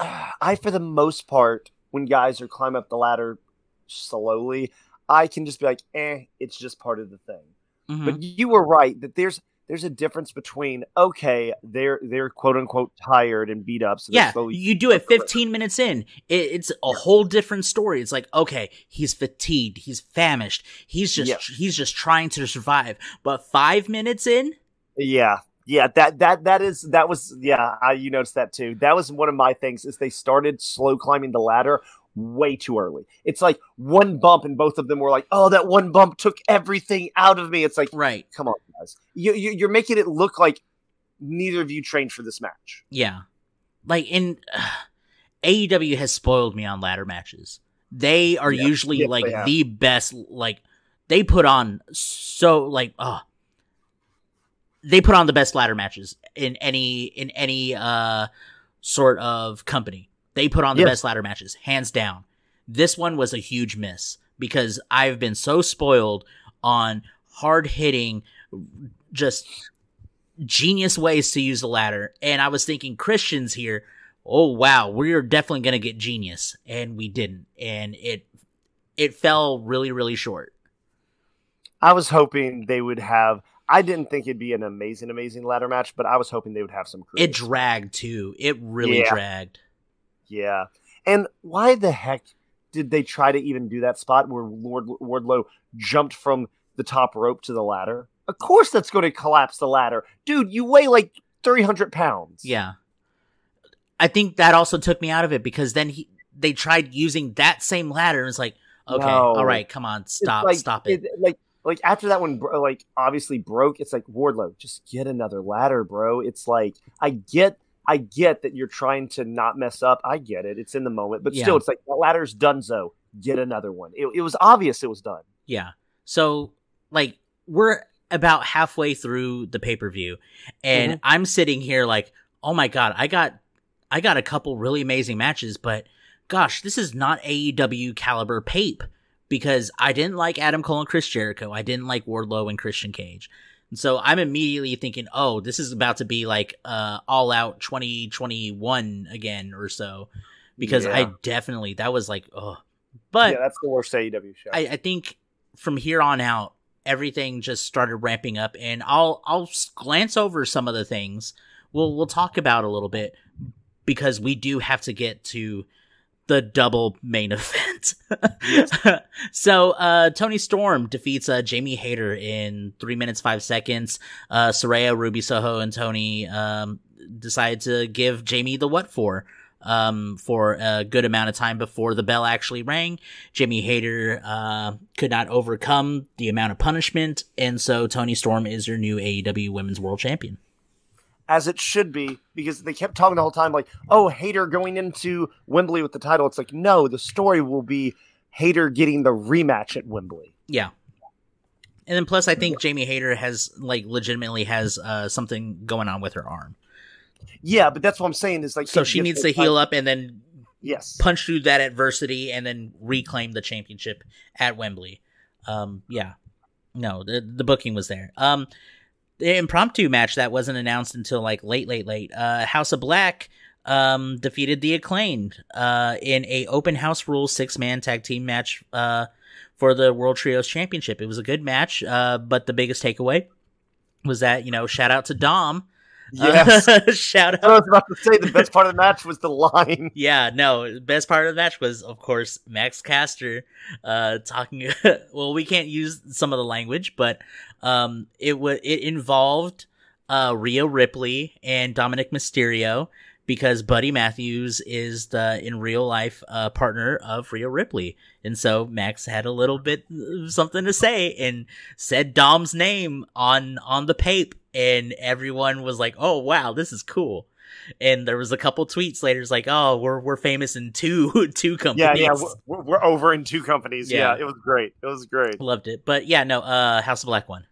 I for the most part, when guys are climbing up the ladder slowly, I can just be like, eh, it's just part of the thing. Mhm. But you were right that there's there's a difference between okay, they're they're quote unquote tired and beat up, so yeah, slowly you do it 15 minutes in. It, it's a whole different story. It's like, okay, he's fatigued, he's famished, he's just Yeah. he's just trying to survive. But five minutes in, Yeah. Yeah, that that that is that was yeah, I, you noticed that too. That was one of my things is they started slow climbing the ladder way too early. It's like one bump and both of them were like, "Oh, that one bump took everything out of me." It's like, right? come on, guys. You, you you're making it look like neither of you trained for this match. Yeah, like in [sighs] uh, AEW has spoiled me on ladder matches. They are Yeah. usually Yes, like the best. Like they put on so like oh, they put on the best ladder matches in any in any uh sort of company. They put on the Yes. best ladder matches, hands down. This one was a huge miss because I've been so spoiled on hard hitting, just genius ways to use the ladder. And I was thinking Christians here, oh wow, we're definitely gonna get genius, and we didn't, and it it fell really really short. I was hoping they would have. I didn't think it'd be an amazing, amazing ladder match, but I was hoping they would have some. It dragged too. It really Yeah. dragged. Yeah. And why the heck did they try to even do that spot where Lord Wardlow jumped from the top rope to the ladder? Of course that's going to collapse the ladder. Dude, you weigh like 300 pounds. Yeah. I think that also took me out of it because then he they tried using that same ladder and it's like, okay, No. all right, come on, stop, like, stop it. Like, like after that one, bro- like obviously broke. It's like Wardlow, just get another ladder, bro. It's like I get, I get that you're trying to not mess up. I get it. It's in the moment, but Yeah. still, it's like that ladder's done. So get another one. It, it was obvious it was done. Yeah. So like we're about halfway through the pay-per-view and Mm-hmm. I'm sitting here like, "Oh my god, I got I got a couple really amazing matches, but gosh, this is not AEW caliber pape because I didn't like Adam Cole and Chris Jericho. I didn't like Wardlow and Christian Cage. And so I'm immediately thinking, "Oh, this is about to be like uh all out 2021 again or so." Because Yeah. I definitely that was like, "Oh." But yeah, that's the worst AEW show. I, I think from here on out, everything just started ramping up, and I'll I'll glance over some of the things we'll we'll talk about a little bit because we do have to get to the double main [laughs] event. [laughs] so uh, Toni Storm defeats uh, Jamie Hayter in three minutes five seconds. Uh, Saraya, Ruby Soho, and Toni um, decide to give Jamie the what for um, for a good amount of time before the bell actually rang. Jamie Hayter uh, could not overcome the amount of punishment, and so Toni Storm is your new AEW Women's World Champion. As it should be, because they kept talking the whole time, like, oh, Hayter going into Wembley with the title. It's like, no, the story will be Hayter getting the rematch at Wembley. Yeah. And then plus I think Jamie Hayter has like legitimately has uh something going on with her arm. Yeah, but that's what I'm saying is like, So she needs to heal up and then Yes, punch through that adversity and then reclaim the championship at Wembley. Um yeah. No, the the booking was there. Um impromptu match that wasn't announced until like late late late. Uh House of Black um defeated the acclaimed uh in a open house rules six man tag team match uh for the World Trios Championship. It was a good match, uh but the biggest takeaway was that, you know, shout out to Dom Yes. Uh, [laughs] shout out. I was about to say the best part of the match was the line. [laughs] Yeah, no. Best part of the match was, of course, Max Caster uh, talking. [laughs] well, we can't use some of the language, but um, it was it involved uh, Rhea Ripley and Dominic Mysterio because Buddy Matthews is the in real life uh, partner of Rhea Ripley, and so Max had a little bit of something to say and said Dom's name on on the pape, and everyone was like, "Oh wow, this is cool." And there was a couple tweets later, it's like, "Oh, we're we're famous in two [laughs] two companies." yeah, we're- we're, we're over in two companies. Yeah. Yeah. it was great. It was great. Loved it, but yeah, no. Uh, House of Black one,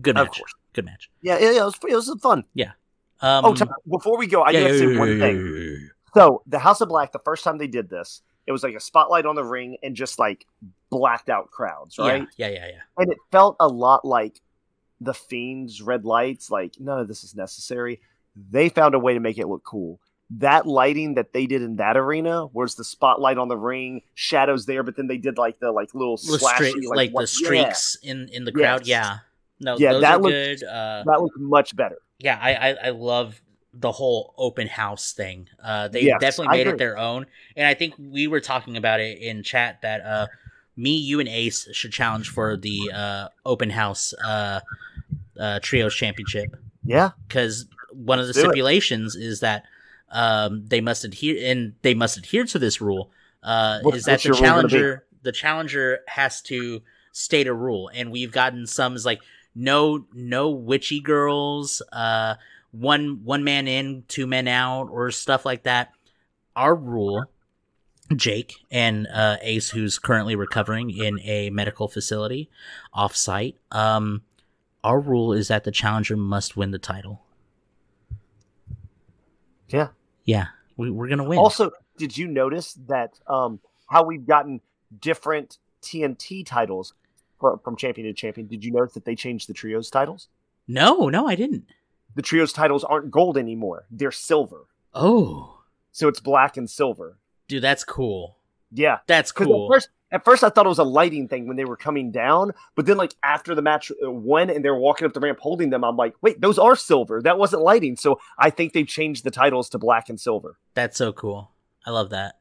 Good Of match. course. Good match. Yeah, yeah, yeah, it was it was fun. Yeah. Um, oh, before we go, I do have to say one thing. So the House of Black, the first time they did this, it was like a spotlight on the ring and just like blacked out crowds, right? Yeah, yeah, yeah, yeah. And it felt a lot like the Fiend's red lights. Like none of this is necessary. They found a way to make it look cool. That lighting that they did in that arena was the spotlight on the ring, shadows there, but then they did like the like little The slashy, like, like, what- the streaks in in the Yes. crowd. Yeah. No, Yeah, those that are looked- good. Uh, that looked much better. yeah, I, I I love the whole open house thing. Uh, they Yes, definitely made it their own, and I think we were talking about it in chat that uh, me, you, and Ace should challenge for the uh open house uh, uh trios championship Yeah, because one of the Let's stipulations is that um they must adhere and they must adhere to this rule. Uh, What's- is that the your rule gonna be? challenger the challenger has to state a rule, and we've gotten some is like no no witchy girls, uh, one one man in, two men out, or stuff like that. Our rule. Jake and uh, Ace, who's currently recovering in a medical facility off site. Um, our rule is that the challenger must win the title. yeah. Yeah, we, we're gonna win. Also, did you notice that um how we've gotten different TNT titles from, from champion to champion? Did you notice that they changed the trios titles? no, no, I didn't. The trios titles aren't gold anymore; they're silver. Oh, So it's black and silver. Dude, that's cool. Yeah, That's cool. at first, at first I thought it was a lighting thing when they were coming down, but then like after the match uh, won and they were walking up the ramp holding them, I'm like, wait, those are silver. That wasn't lighting. So I think they've changed the titles to black and silver. That's so cool. I love that.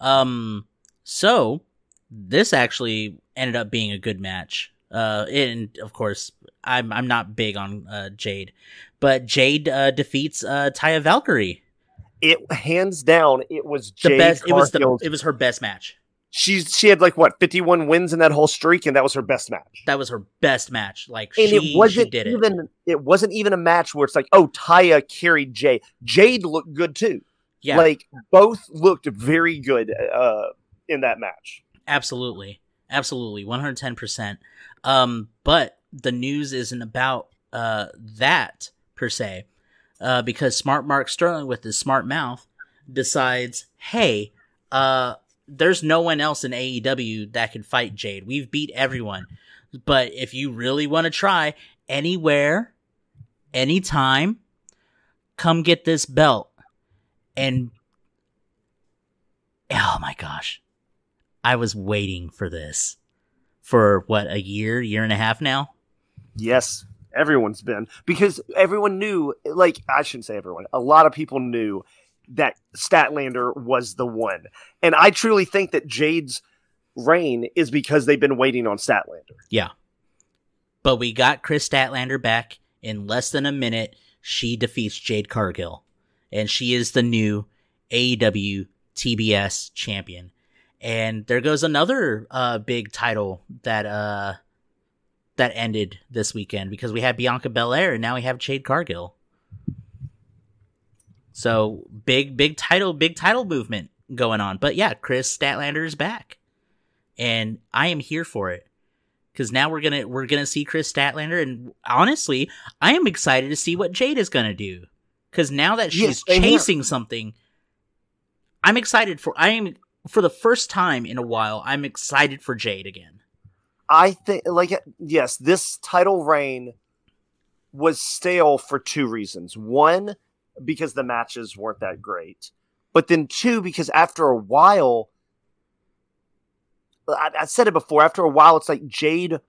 Um, so this actually ended up being a good match. Uh, and of course, I'm I'm not big on uh, Jade, but Jade uh, defeats uh, Taya Valkyrie. It hands down, it was The Jade best. It was the. It was her best match. She's she had like what 51 wins in that whole streak, and that was her best match. That was her best match. Like and she, it wasn't she did it. even it. wasn't even a match where it's like, oh, Taya carried Jade. Jade looked good too. Yeah, Like both looked very good uh, in that match. Absolutely. Absolutely. 110%. Um, but the news isn't about, uh, that per se, uh, because smart Mark Sterling with his smart mouth decides, Hey, uh, there's no one else in AEW that can fight Jade. We've beat everyone. But if you really want to try anywhere, anytime, come get this belt. And, oh my gosh. I was waiting for this for what a year, year and a half now. Yes, everyone's been because everyone knew. Like I shouldn't say everyone. A lot of people knew that Statlander was the one, and I truly think that Jade's reign is because they've been waiting on Statlander. Yeah. But we got Kris Statlander back in less than a minute. She defeats Jade Cargill, and she is the new AEW TBS champion. And there goes another uh, big title that uh, that ended this weekend because we had Bianca Belair and now we have Jade Cargill. So big, big title, big title movement going on. But yeah, Kris Statlander is back, and I am here for it because now we're gonna we're gonna see Kris Statlander, and honestly, I am excited to see what Jade is gonna do because now that Yes, she's here. chasing something, I'm excited for. I am for the first time in a while. I'm excited for Jade again. I think, like, yes, this title reign was stale for two reasons. One, because the matches weren't that great, but then two, because after a while, I, I said it before. After a while, it's like Jade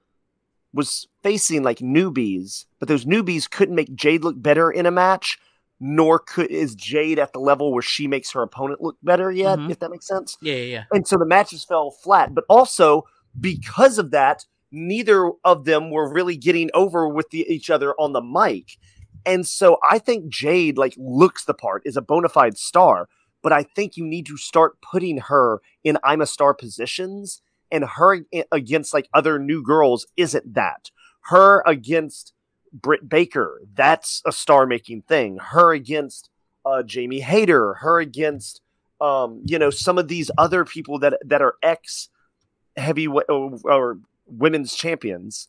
was facing like newbies, but those newbies couldn't make Jade look better in a match, nor could is Jade at the level where she makes her opponent look better yet, Mhm. if that makes sense. Yeah, yeah, yeah. And so the matches fell flat. But also because of that, neither of them were really getting over with the, each other on the mic. And so I think Jade like looks the part, is a bona fide star, but I think you need to start putting her in I'm a star positions and her against like other new girls isn't that. Her against Britt Baker, that's a star making thing. Her against uh, Jamie Hayter, her against um, you know some of these other people that that are ex heavy or, or women's champions.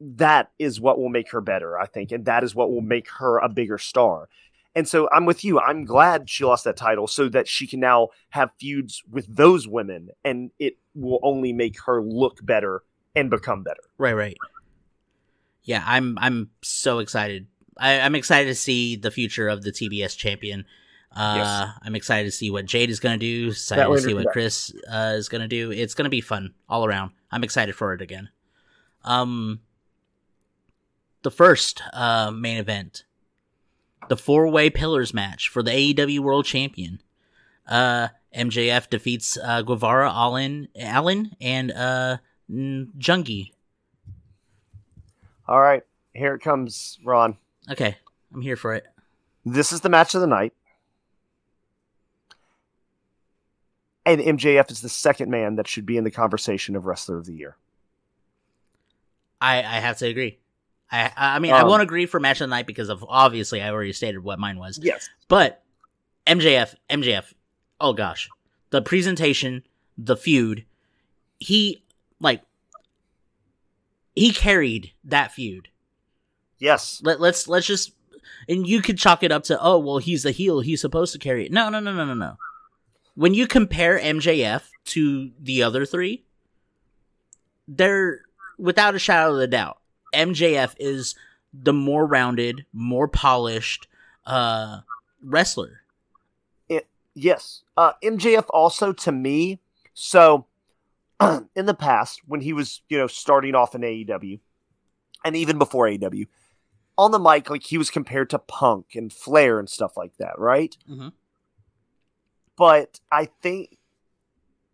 That is what will make her better, I think, and that is what will make her a bigger star. And so I'm with you. I'm glad she lost that title so that she can now have feuds with those women, and it will only make her look better and become better. Right, right. Yeah, I'm I'm so excited. I, I'm excited to see the future of the TBS champion. Uh, Yes. I'm excited to see what Jade is going to do. Excited to see what Quebec. Chris uh, is going to do. It's going to be fun all around. I'm excited for it again. Um, the first uh, main event, the four way pillars match for the AEW World Champion. Uh, MJF defeats uh, Guevara, Allin, Allin, and uh, N- Jungie. All right, here it comes, Ron. Okay, I'm here for it. This is the match of the night. And MJF is the second man that should be in the conversation of Wrestler of the Year. I I have to agree. I I mean I Um, won't agree for match of the night because of obviously I already stated what mine was. Yes. But MJF MJF, oh gosh, the presentation, the feud, he like he carried that feud. Yes. Let, let's let's just and you could chalk it up to oh well he's the heel he's supposed to carry it. No no no no no no. When you compare MJF to the other three, they're without a shadow of a doubt. MJF is the more rounded, more polished uh wrestler. Yes. Uh, MJF also to me, so [clears throat] in the past, when he was, you know, starting off in AEW, and even before AEW, on the mic, like he was compared to Punk and Flair and stuff like that, right? Mhm. But I think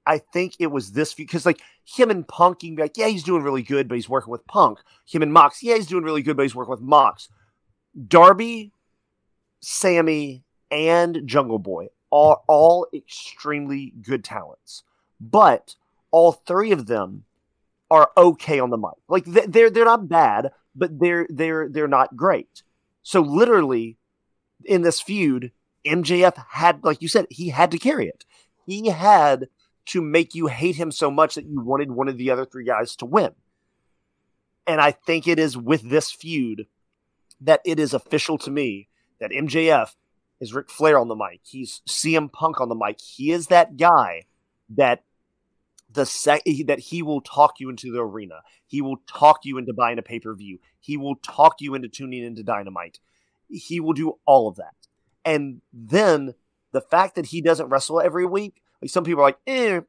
I think it was this because like him and Punk, you can be like, yeah, he's doing really good, but he's working with Punk. Him and Mox, yeah, he's doing really good, but he's working with Mox. Darby, Sammy, and Jungle Boy are all extremely good talents, but all three of them are okay on the mic. Like they're they're not bad, but they're they're they're not great. So literally, in this feud, MJF had, like you said, he had to carry it. He had to make you hate him so much that you wanted one of the other three guys to win. And I think it is with this feud that it is official to me that MJF is Ric Flair on the mic. He's CM Punk on the mic. He is that guy that the sec- that he will talk you into the arena. He will talk you into buying a pay per view. He will talk you into tuning into Dynamite. He will do all of that. And then the fact that he doesn't wrestle every week, like some people are like, eh,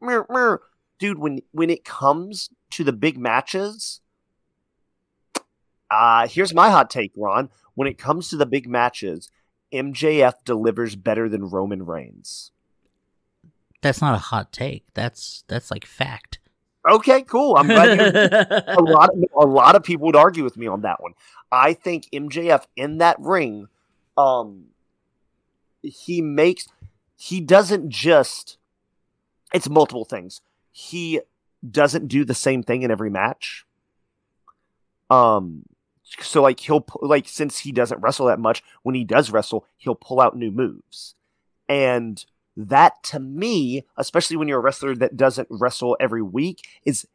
dude, when when it comes to the big matches, uh, here's my hot take, Ron. When it comes to the big matches, MJF delivers better than Roman Reigns. That's not a hot take. That's that's like fact. Okay, cool. I'm glad [laughs] a lot of, a lot of people would argue with me on that one. I think MJF in that ring, um, he makes he doesn't just it's multiple things. He doesn't do the same thing in every match. Um, so like he'll like since he doesn't wrestle that much, when he does wrestle, he'll pull out new moves, and that to me, especially when you're a wrestler that doesn't wrestle every week, is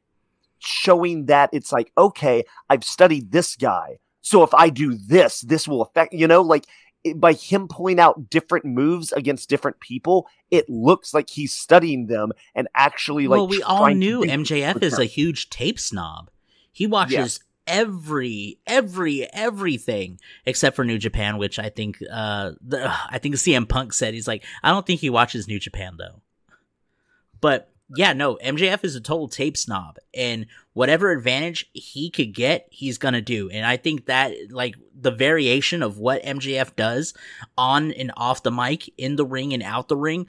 showing that it's like, okay, I've studied this guy. So if I do this, this will affect, you know, like by him pulling out different moves against different people, it looks like he's studying them and actually like. well, we all knew MJF is a huge tape snob. He watches every every everything except for New Japan, which I think uh the, [sighs] I think CM Punk said he's like I don't think he watches New Japan though. But yeah, no, MJF is a total tape snob, and whatever advantage he could get, he's gonna do. And I think that like the variation of what MJF does on and off the mic, in the ring and out the ring,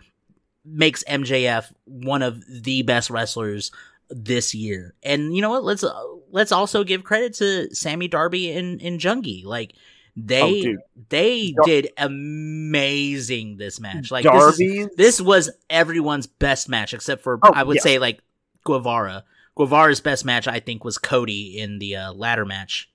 makes MJF one of the best wrestlers this year. And you know what? Let's uh, let's also give credit to Sammy Darby and and Jungie. Like they Oh, they Dar- did amazing this match. Like this, is- this was everyone's best match except for Oh, I would yes. say like Guevara. Guevara's best match I think was Cody in the uh, ladder match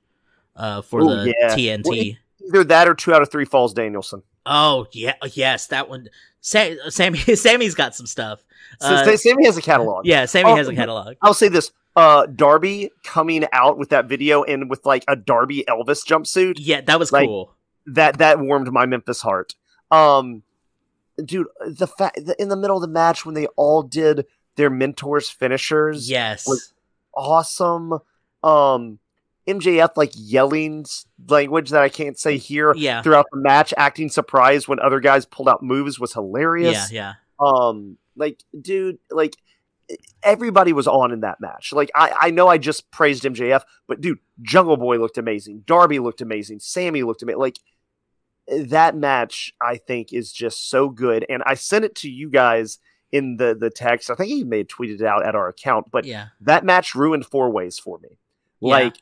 uh, for Ooh, the yeah. TNT. Well, Either that or two out of three falls Danielson. oh yeah, yes, that one. Sa- Sammy [laughs] Sammy's got some stuff. So Uh, Sammy has a catalog. yeah, Sammy Oh, has a catalog. I'll say this: uh, Darby coming out with that video and with like a Darby Elvis jumpsuit Yeah, that was like- cool. that that warmed my Memphis heart. Um, dude, the fact in the middle of the match when they all did their mentors finishers, Yes. was- awesome. Um, MJF like yelling language that I can't say here yeah. throughout the match, acting surprised when other guys pulled out moves was hilarious. Yeah, yeah. Um, like, dude, like everybody was on in that match. Like, I, I know I just praised MJF, but dude, Jungle Boy looked amazing. Darby looked amazing. Sammy looked amazing. Like that match, I think is just so good. And I sent it to you guys in the the text. I think he may have tweeted it out at our account, but yeah. that match ruined four ways for me. Yeah. Like,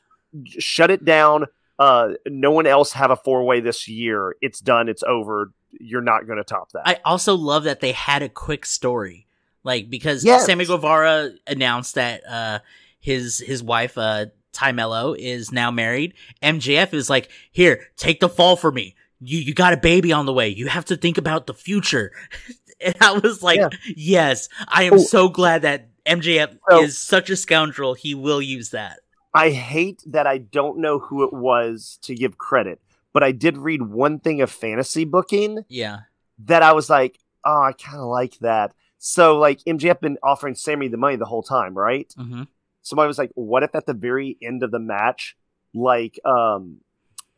shut it down. Uh, no one else have a four way this year. It's done. It's over. You're not going to top that. I also love that they had a quick story, like because Yes. Sammy Guevara announced that uh, his his wife uh, Tay Melo is now married. MJF is like, "Here, take the fall for me. You you got a baby on the way. You have to think about the future." [laughs] and I was like, Yeah. "Yes, I am Oh. so glad that MJF So- is such a scoundrel. He will use that." I hate that I don't know who it was to give credit, but I did read one thing of fantasy booking Yeah, that I was like, oh, I kind of like that. So, like, MJF been offering Sammy the money the whole time, right? hmm Somebody was like, what if at the very end of the match, like, um,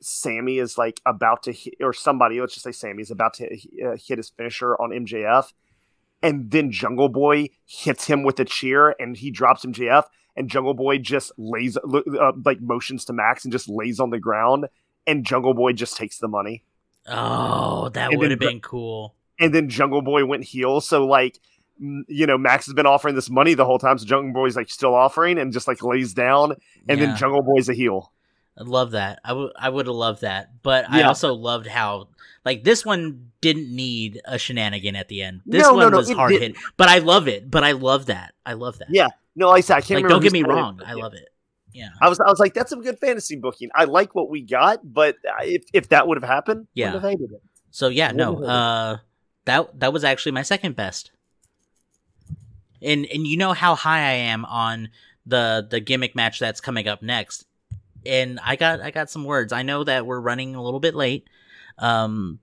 Sammy is like about to hit, or somebody, let's just say Sammy is about to uh, hit his finisher on MJF, and then Jungle Boy hits him with a cheer and he drops MJF, and Jungle Boy just lays, uh, like, motions to Max and just lays on the ground, and Jungle Boy just takes the money. Oh, that would have been cool. And then Jungle Boy went heel. So like, you know, Max has been offering this money the whole time. So Jungle Boy's like still offering and just like lays down, and Yeah. then Jungle Boy's a heel. I love that. I would I would have loved that. But I also loved how like this one didn't need a shenanigan at the end. This No, no, one no, was hard didn't. hit. But I love it. But I love that. I love that. Yeah, No, like I said, I can't Like remember. don't get me wrong. I love it. Yeah. I was, I was like, that's some good fantasy booking. I like what we got, but if if that would have happened, Yeah. wouldn't have hated it. So yeah, no. Uh that that was actually my second best. And and you know how high I am on the the gimmick match that's coming up next. And I got I got some words. I know that we're running a little bit late. Um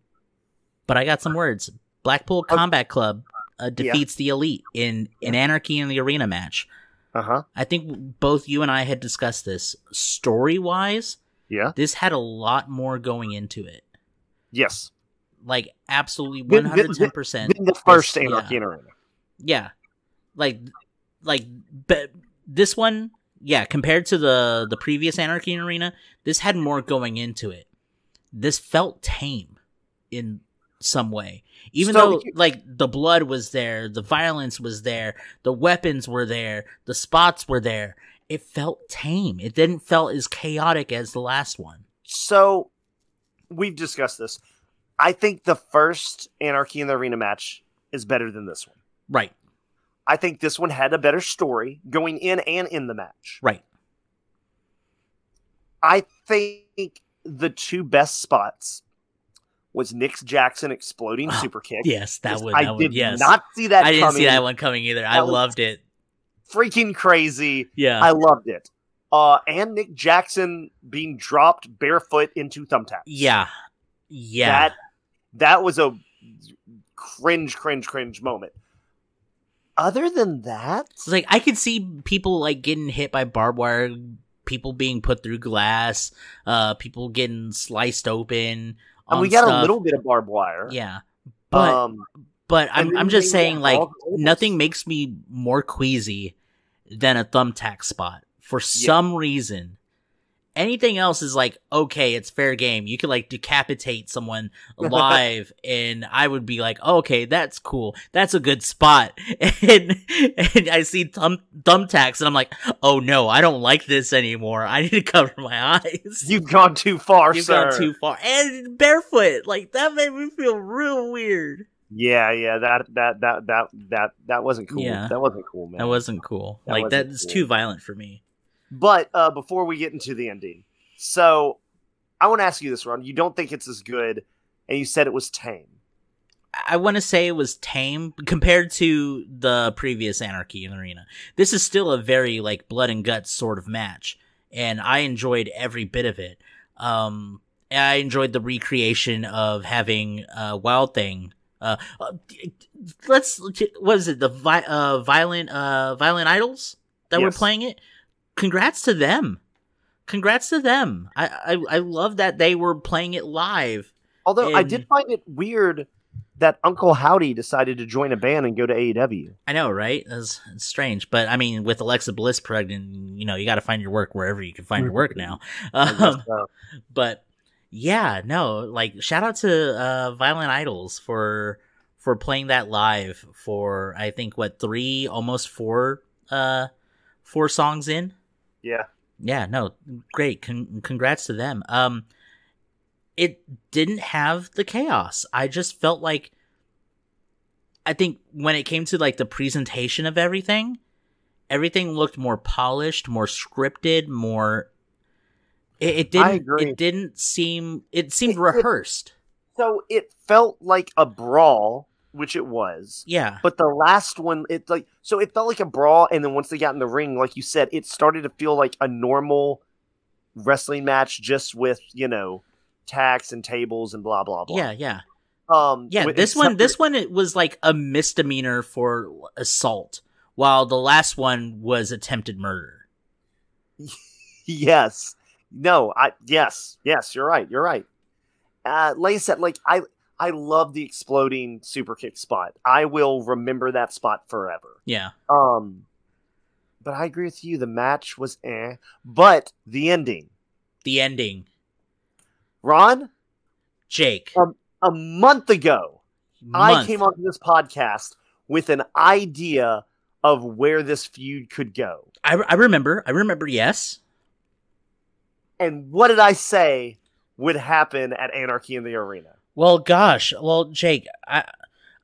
but I got some words. Blackpool Combat Club uh, defeats the Elite in an Anarchy in the Arena match. Uh huh. I think both you and I had discussed this. Story wise, Yeah. this had a lot more going into it. Yes. Like absolutely one hundred ten percent. The first yeah. Anarchy in Arena. Yeah, like like but this one, yeah, compared to the the previous Anarchy in Arena, this had more going into it. This felt tame in some way, even So though like the blood was there, the violence was there, the weapons were there, the spots were there. It felt tame. It didn't felt as chaotic as the last one. So we've discussed this. I think the first Anarchy in the Arena match is better than this one. Right, I think this one had a better story going in and in the match. right. I think the two best spots was Nick Jackson exploding Oh, super kick. Yes, that would. I would did yes. not see that I didn't coming. see that one coming either. I That loved it. Freaking crazy. Yeah. I loved it. Uh, and Nick Jackson being dropped barefoot into thumbtacks. Yeah. Yeah. That that was a cringe, cringe, cringe moment. Other than that, It's like I could see people like getting hit by barbed wire, people being put through glass, uh, people getting sliced open. and we got stuff. a little bit of barbed wire. Yeah. But um, But I'm I'm just saying like all the tables. nothing makes me more queasy than a thumbtack spot for some reason. Anything else is like okay, it's fair game. You could like decapitate someone [laughs] live, and I would be like, oh, okay, that's cool. That's a good spot. [laughs] And and I see thumb thumbtacks, and I'm like, oh no, I don't like this anymore. I need to cover my eyes. You've gone too far, You've sir. gone too far, and barefoot. Like that made me feel real weird. Yeah, yeah, that that that that that that wasn't cool. Yeah. That wasn't cool, man. That wasn't cool. That like wasn't that's cool. too violent for me. But uh, before we get into the ending, so I want to ask you this, Ron. You don't think it's as good, and you said it was tame. I want to say it was tame compared to the previous Anarchy in the Arena. This is still a very like blood and guts sort of match, and I enjoyed every bit of it. Um, I enjoyed the recreation of having uh, Wild Thing. Uh, uh, let's what is it? The vi- uh, violent uh, violent idols that were playing it. Congrats to them. Congrats to them. I, I I love that they were playing it live. Although I did find it weird that Uncle Howdy decided to join a band and go to AEW. I know, right? That's it's strange, but I mean, with Alexa Bliss pregnant, you know, you got to find your work wherever you can find your work now. [laughs] Um, so. but yeah, no, like shout out to uh, Violent Idols for for playing that live for I think what three, almost four, uh, four songs in. Yeah, Yeah, no, great. Con- congrats to them. Um, it didn't have the chaos. I just felt like, I think when it came to like the presentation of everything, everything looked more polished, more scripted, more. It, it didn't. It didn't seem. It seemed It- it- rehearsed. so it felt like a brawl, which it was. yeah. But the last one, it like so it felt like a brawl, and then once they got in the ring, like you said, it started to feel like a normal wrestling match, just with you know tacks and tables and blah blah blah. Yeah. Yeah. um, Yeah. This one. This one. It was like a misdemeanor for assault, while the last one was attempted murder. [laughs] Yes. No, I yes, yes, you're right. You're right. Uh like I said, like I I love the exploding super kick spot. I will remember that spot forever. Yeah. Um but I agree with you, the match was eh. But the ending. The ending. Ron, Jake. Um, a month ago, I came onto this podcast with an idea of where this feud could go. I, I remember. I remember. Yes. And what did I say would happen at Anarchy in the Arena? Well, gosh. Well, Jake, I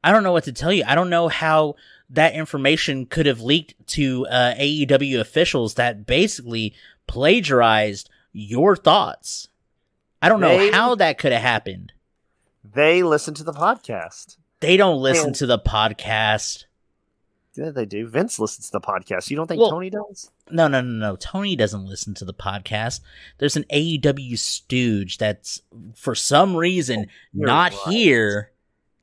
I don't know what to tell you. I don't know how that information could have leaked to uh, AEW officials that basically plagiarized your thoughts. I don't They- know how that could have happened. They listen to the podcast. They don't listen And- to the podcast. Yeah, they do. Vince listens to the podcast. You don't think Well- Tony does? No, no, no, no. Tony doesn't listen to the podcast. There's an AEW stooge that's for some reason you're not right. here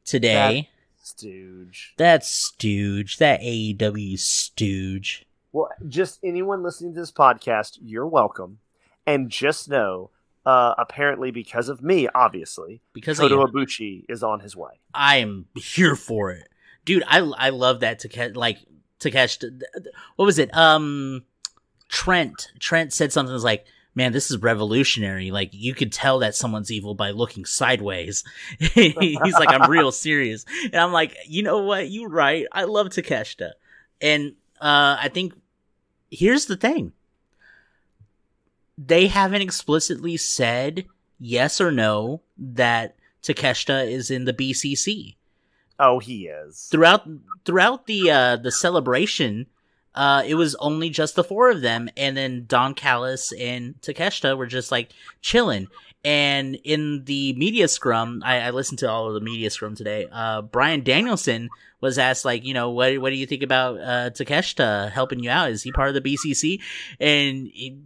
today. That Stooge. That stooge, that AEW stooge. Well, just anyone listening to this podcast, you're welcome. And just know, uh, apparently because of me, obviously, Because Kota Ibushi is on his way. I am here for it, dude. I I love that catch like catch. What was it? Um, Trent. Trent said something was like, "Man, this is revolutionary. Like you could tell that someone's evil by looking sideways." [laughs] He's like, "I'm real serious," and I'm like, "You know what? You right. I love Takeshita, and uh, I think here's the thing." They haven't explicitly said yes or no that Takeshita is in the BCC Oh, he is. throughout throughout the uh the celebration uh it was only just the four of them and then Don Callis and Takeshita were just like chilling. And in the media scrum I, I listened to all of the media scrum today uh Bryan Danielson was asked like you know what what do you think about uh Takeshita helping you out? Is he part of the BCC and he,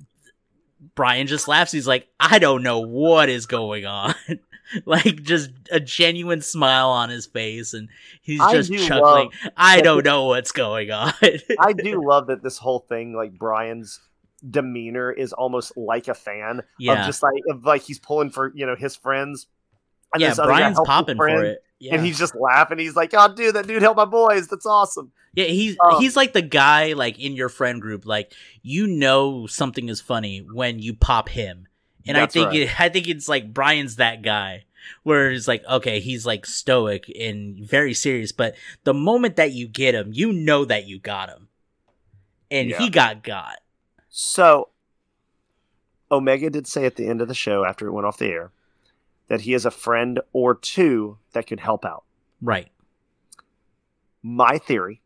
Brian just laughs. He's like I don't know what is going on [laughs] [laughs] like just a genuine smile on his face and he's just do chuckling love- I don't know what's going on. [laughs] I do love that this whole thing, like Bryan's demeanor, is almost like a fan yeah. of just like of like he's pulling for you know his friends. And yeah, this other guy Bryan's popping for it. Yeah. And he's just laughing. He's like, "Oh, dude, that dude helped my boys. That's awesome." Yeah, he's Um, he's like the guy like in your friend group, like you know something is funny when you pop him, and I think right. it, I think it's like Bryan's that guy where it's like okay, he's like stoic and very serious, but the moment that you get him, you know that you got him, and Yeah. he got got. So, Omega did say at the end of the show after it went off the air that he has a friend or two that could help out. Right. My theory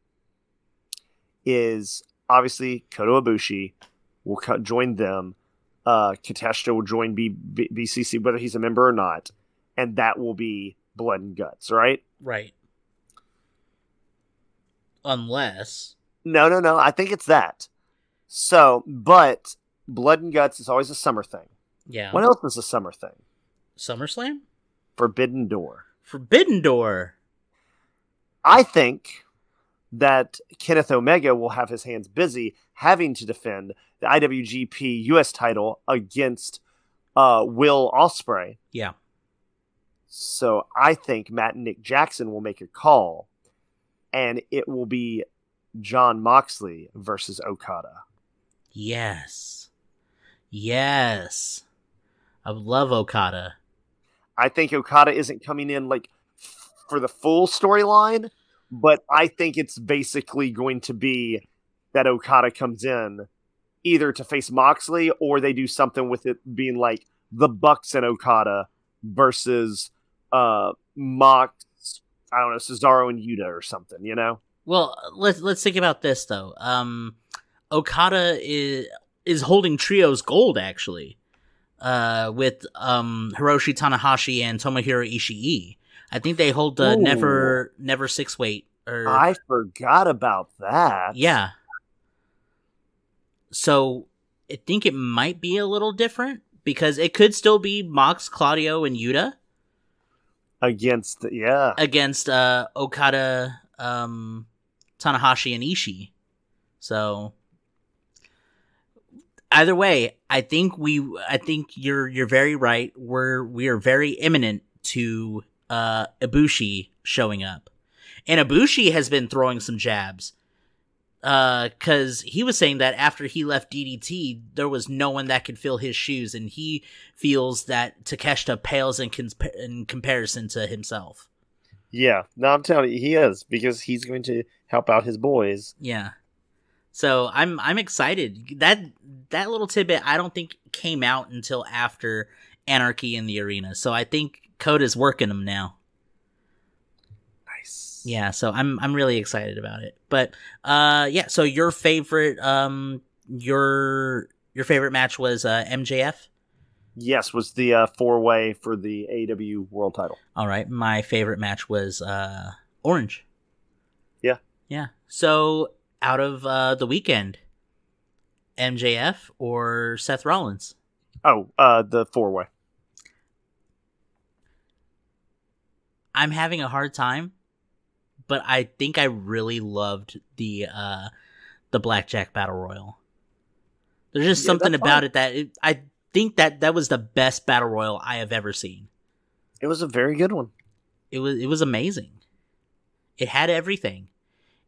is obviously Kota Ibushi will co- join them. Uh, will join B- B- BCC, whether he's a member or not, and that will be blood and guts, right? Right. Unless No, no, no. I think it's that. So, but blood and guts is always a summer thing. yeah, What else is a summer thing? SummerSlam, Forbidden Door. Forbidden Door. I think that Kenneth Omega will have his hands busy having to defend the IWGP US title against uh, Will Ospreay. Yeah. So I think Matt and Nick Jackson will make a call, and it will be Jon Moxley versus Okada. Yes. Yes. I love Okada. I think Okada isn't coming in like for the full storyline, but I think it's basically going to be that Okada comes in either to face Moxley or they do something with it being like the Bucks and Okada versus uh Mox, I don't know, Cesaro and Yuta or something, you know? Well, let's let's think about this though. Um, Okada is is holding trios gold actually, uh, with um Hiroshi Tanahashi and Tomohiro Ishii. I think they hold the Ooh. never never six weight or I forgot about that. yeah. So I think it might be a little different because it could still be Mox, Claudio, and Yuta Against yeah. against uh Okada, um Tanahashi and Ishii. So either way, I think we I think you're you're very right. We're we are very imminent to uh Ibushi showing up. And Ibushi has been throwing some jabs. Uh, cause he was saying that after he left DDT, there was no one that could fill his shoes, and he feels that Takeshita pales in, in comparison to himself. Yeah. No, I'm telling you, he is because he's going to help out his boys. Yeah. So I'm I'm excited. That that little tidbit I don't think came out until after Anarchy in the Arena. So I think Kota's working them now. Nice. Yeah, so I'm I'm really excited about it. But uh yeah, so your favorite um your your favorite match was uh MJF? Yes, was the uh, four way for the AW World Title. All right, my favorite match was uh Orange. Yeah. Yeah. So out of uh the weekend, MJF or Seth Rollins? Oh, uh, the four way. I'm having a hard time, but I think I really loved the uh the Blackjack Battle Royal. There's just Yeah, something about fine. it that it, I think that that was the best battle royal I have ever seen. It was a very good one. It was it was amazing. It had everything.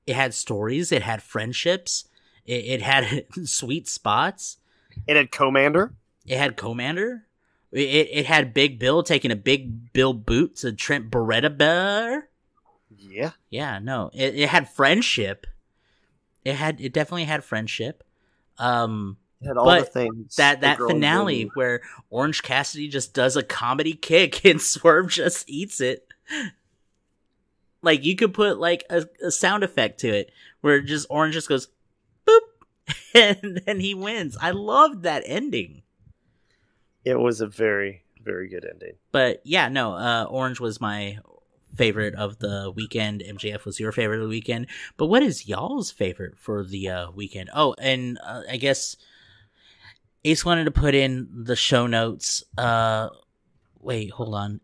It had stories. It had friendships. It, it had [laughs] sweet spots. It had Komander. It had Komander. It, it had Big Bill taking a Big Bill boot to Trent Beretta Bear. Yeah. Yeah, no, it, it had friendship. It had it definitely had friendship. Um, It had all the things. that that finale where Orange Cassidy just does a comedy kick [laughs] and Swerve just eats it. Like you could put like a, a sound effect to it where just Orange just goes boop [laughs] and then he wins. I loved that ending. It was a very, very good ending. But yeah, no, uh Orange was my favorite of the weekend. MJF was your favorite of the weekend. But what is y'all's favorite for the uh weekend? Oh, and uh, I guess Ace wanted to put in the show notes. Uh wait, hold on.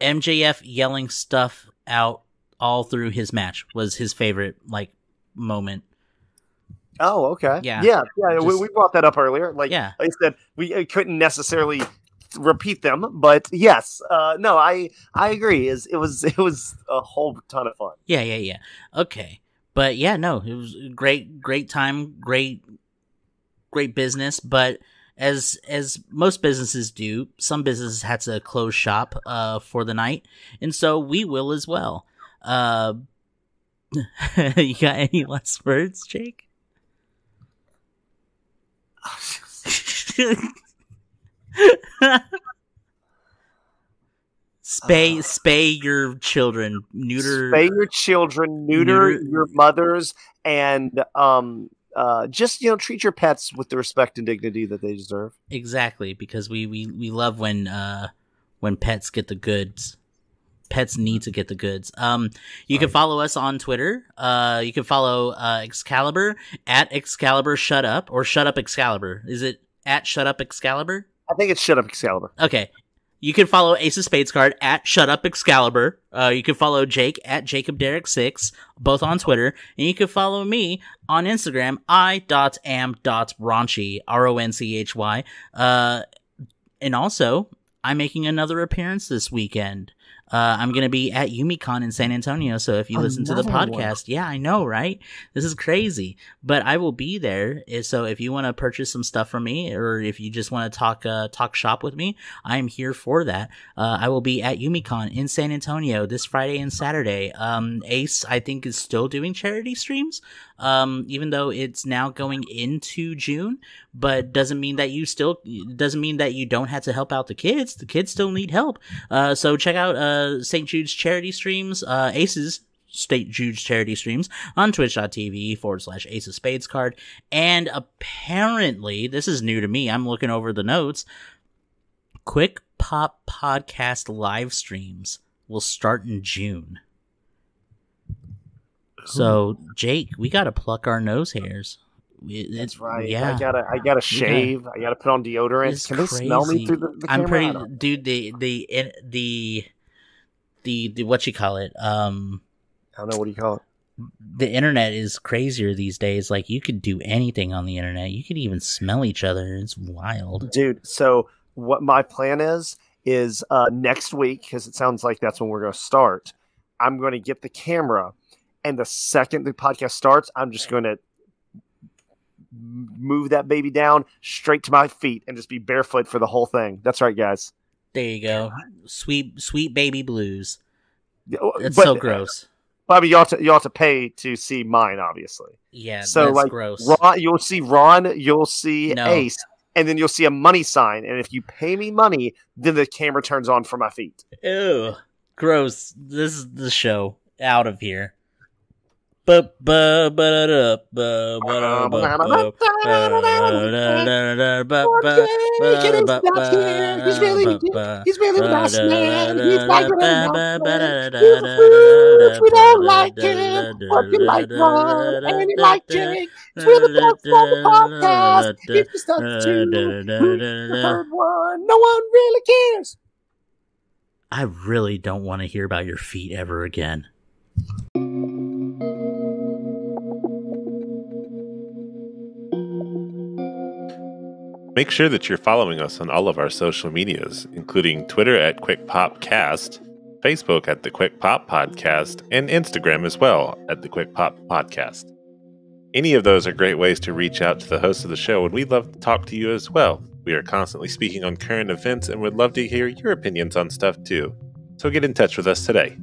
MJF yelling stuff out all through his match was his favorite like moment. Oh, okay. Yeah. Yeah. Yeah. we, Just- we brought that up earlier. Like, Yeah. I said, we couldn't necessarily repeat them, but yes, uh, no, I I agree. Is it was it was a whole ton of fun. Yeah, yeah, yeah. Okay. But yeah, no, it was a great, great time, great, great business. But as as most businesses do, some businesses had to close shop uh, for the night, and so we will as well. Uh, [laughs] you got any last words, Jake? [laughs] spay Uh, spay your children neuter Spay your children, neuter, neuter- your mothers, and um, uh, just you know, treat your pets with the respect and dignity that they deserve. exactly because we we we love when uh when pets get the goods pets need to get the goods um you can follow us on twitter uh you can follow uh excalibur at excalibur shut up or shut up excalibur is it at shut up excalibur I think it's shut up, Excalibur. Okay. You can follow Ace of Spades card at Shut Up Excalibur. Uh, you can follow Jake at Jacob Derek six, both on Twitter, and you can follow me on Instagram i.am.raunchy r o n c h y. Uh, and also I'm making another appearance this weekend. Uh, I'm gonna be at YumiCon in San Antonio. So if you listen to the Another one. podcast, yeah, I know, right? This is crazy, but I will be there. Eh, So if you want to purchase some stuff from me, or if you just want to talk uh, talk shop with me, I am here for that. Uh, I will be at YumiCon in San Antonio this Friday and Saturday. Um, Ace, I think, is still doing charity streams, um, even though it's now going into June. But doesn't mean that you still doesn't mean that you don't have to help out the kids. The kids still need help. Uh, so check out uh, St. Jude's charity streams. Uh, Aces. St. Jude's charity streams on twitch.tv forward slash ace of spades card. And apparently, this is new to me. I'm looking over the notes. Quick Pop Podcast live streams will start in June. So, Jake, we got to pluck our nose hairs. That's right. Yeah. I gotta, I gotta shave. I gotta put on deodorant. It's Can they smell me through the, the I'm pretty, dude. The the in- the the the what you call it? Um, I don't know what do you call it. the internet is crazier these days. Like you could do anything on the internet. You could even smell each other. It's wild. dude so what my plan is is uh next week because it sounds like that's when we're going to start i'm going to get the camera and the second the podcast starts i'm just going to move that baby down straight to my feet and just be barefoot for the whole thing that's right guys There you go. Sweet sweet baby blues. It's oh, but, so gross. Bobby, you ought to you ought to pay to see mine, obviously. Yeah, so like gross. Ron, you'll see Ron, you'll see No. Ace, and then you'll see a money sign. And if you pay me money, then the camera turns on for my feet. Ew, gross. This is the show. Out of here. He's really, he's really best man. He's like it enough. If we don't like him, you like Ron, and you like Jake, we're the best on the podcast. You start to who's the third one, no one really cares. I really don't want to hear about your feet ever again. Make sure that you're following us on all of our social medias, including Twitter at QuickPopCast, Facebook at the Quick Pop Podcast, and Instagram as well at the Quick Pop Podcast. Any of those are great ways to reach out to the host of the show, and we'd love to talk to you as well. We are constantly speaking on current events and would love to hear your opinions on stuff too. So get in touch with us today.